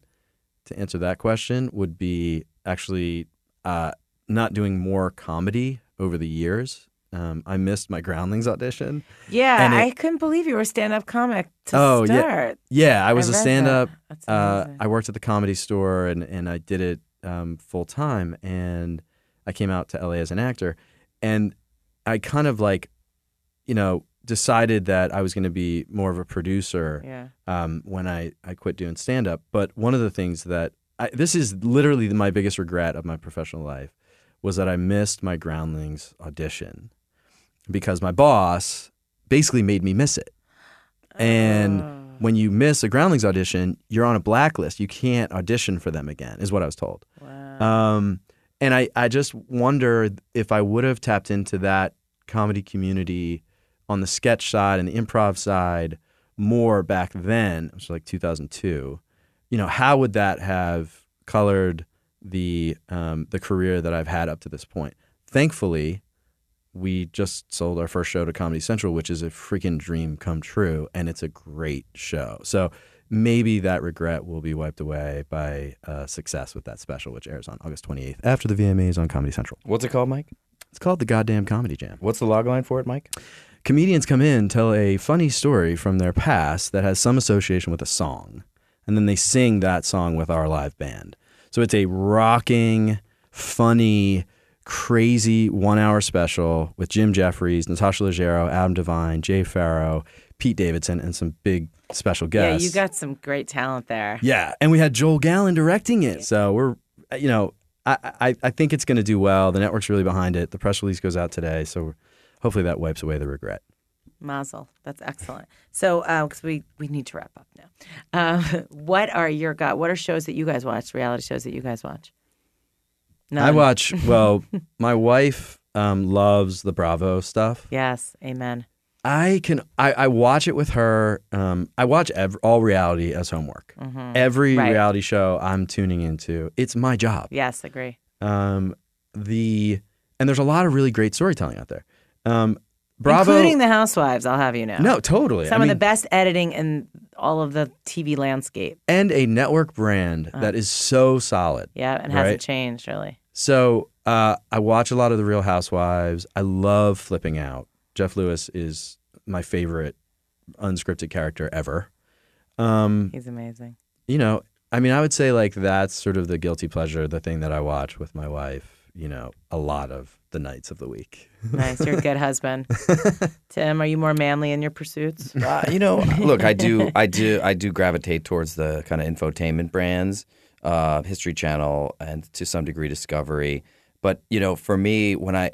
to answer that question would be actually uh, not doing more comedy over the years. Um, I missed my Groundlings audition. Yeah, it- I couldn't believe you were a stand-up comic to Oh, yeah. start. Yeah, I was I a stand up. that. Uh. I worked at the comedy store and, and I did it um, full time. And I came out to LA as an actor. And I kind of like, you know, decided that I was going to be more of a producer Yeah. um, when I, I quit doing stand up. But one of the things that I, this is literally my biggest regret of my professional life was that I missed my Groundlings audition because my boss basically made me miss it. And Oh. When you miss a Groundlings audition, you're on a blacklist. You can't audition for them again, is what I was told. Wow. Um, and I, I just wonder if I would have tapped into that comedy community on the sketch side and the improv side more back then, which was like 2002, you know, how would that have colored the um, the career that I've had up to this point? Thankfully, we just sold our first show to Comedy Central, which is a freaking dream come true, and it's a great show. So maybe that regret will be wiped away by uh, success with that special, which airs on August 28th after the VMAs on Comedy Central. What's it called, Mike? It's called the Goddamn Comedy Jam. What's the log line for it, Mike? Comedians come in, tell a funny story from their past that has some association with a song, and then they sing that song with our live band. So it's a rocking, funny, crazy one hour special with Jim Jefferies, Natasha Leggero, Adam Devine, Jay Pharoah, Pete Davidson, and some big special guests. yeah, you got some great talent there. Yeah, and we had Joel Gallen directing it. So we're, you know, I I, I think it's going to do well. The network's really behind it. The press release goes out today, so hopefully that wipes away the regret. Mazel. That's excellent. So, because we we need to wrap up now. Um, what are your What are shows that you guys watch? Reality shows that you guys watch? I watch. Well, my wife um, loves the Bravo stuff. Yes. Amen. I can. I, I watch it with her. Um, I watch ev- all reality as homework. Every Right. reality show I'm tuning into, it's my job. Yes. Agree. Um, the and there's a lot of really great storytelling out there. Um, Bravo, Including the Housewives. I'll have you know. no, totally. Some I of the best editing in all of the TV landscape. and a network brand that is so solid. Yeah, and Right. hasn't changed really. So uh, I watch a lot of the Real Housewives. I love flipping out. Jeff Lewis is my favorite unscripted character ever. Um, He's amazing. you know, I mean, I would say like that's sort of the guilty pleasure, the thing that I watch with my wife. You know, a lot of the nights of the week. Nice. You're a good husband. Tim, are you more manly in your pursuits? Uh, you know, look, I do, I do, I do gravitate towards the kind of infotainment brands, uh, History Channel, and to some degree Discovery. But you know, for me, when I,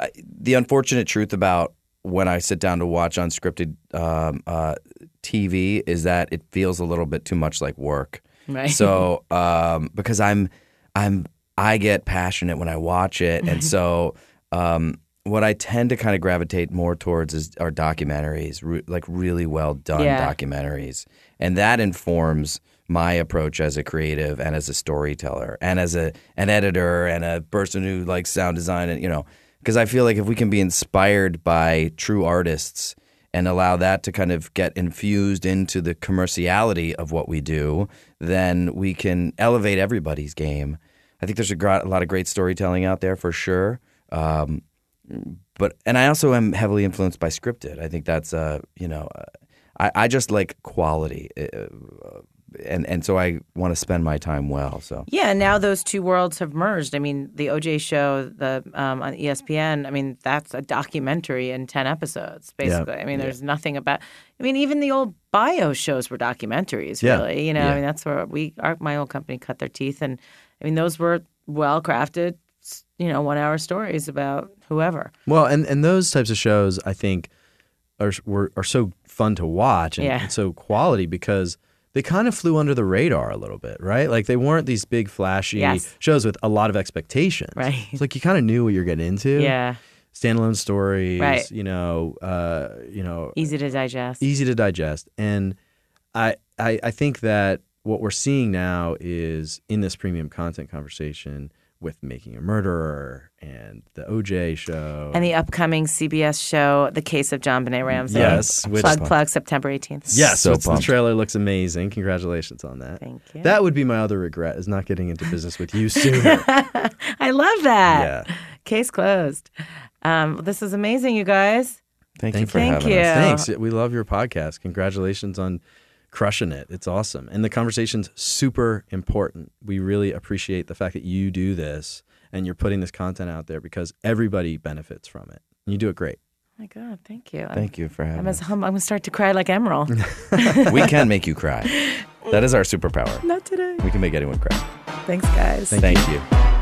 I the unfortunate truth about when I sit down to watch unscripted um, uh, TV is that it feels a little bit too much like work. Right. So um, because I'm I'm I get passionate when I watch it, and so um, what I tend to kind of gravitate more towards is are documentaries, re- like really well done Yeah. documentaries, and that informs my approach as a creative and as a storyteller and as a an editor and a person who likes sound design and you know because I feel like if we can be inspired by true artists and allow that to kind of get infused into the commerciality of what we do, then we can elevate everybody's game. I think there's a, gr- a lot of great storytelling out there for sure. Um, but and I also am heavily influenced by scripted. I think that's uh, you know, uh, I, I just like quality, uh, and and so I want to spend my time well. So Yeah, now those two worlds have merged. I mean, the OJ show, the um, on ESPN. I mean, that's a documentary in ten episodes, basically. I mean, there's nothing about. I mean, even the old bio shows were documentaries. Yeah. Really, you know. Yeah. I mean, that's where we, our, my old company, cut their teeth, and I mean, those were well crafted, you know, one hour stories about whoever. Well, and, and those types of shows, I think, are were, are so fun to watch and, Yeah. and so quality because they kind of flew under the radar a little bit, right? Like they weren't these big flashy Yes. shows with a lot of expectations. Right. It's like you kind of knew what you're getting into. Yeah, Standalone stories. Right. You know. Uh, you know. easy to digest. easy to digest. And I, I I think that what we're seeing now is in this premium content conversation with Making a Murderer and the OJ show. And the upcoming CBS show, The Case of JonBenét Ramsey. Yes, which- plug plug September 18th. yes, So the trailer looks amazing. Congratulations on that. Thank you. That would be my other regret is not getting into business with you sooner. I love that. yeah. Case closed. Um, this is amazing, you guys. thank, you Thank for Thank having you. us. Thanks. We love your podcast. Congratulations on crushing it. It's awesome. And the conversation's super important. We really appreciate the fact that you do this and you're putting this content out there because everybody benefits from it. And you do it great. Oh my God, thank you. Thank you for I'm having as hum- I'm gonna start to cry like Emeril. we can make you cry. That is our superpower. Not today. We can make anyone cry. Thanks, guys. Thank Thank you.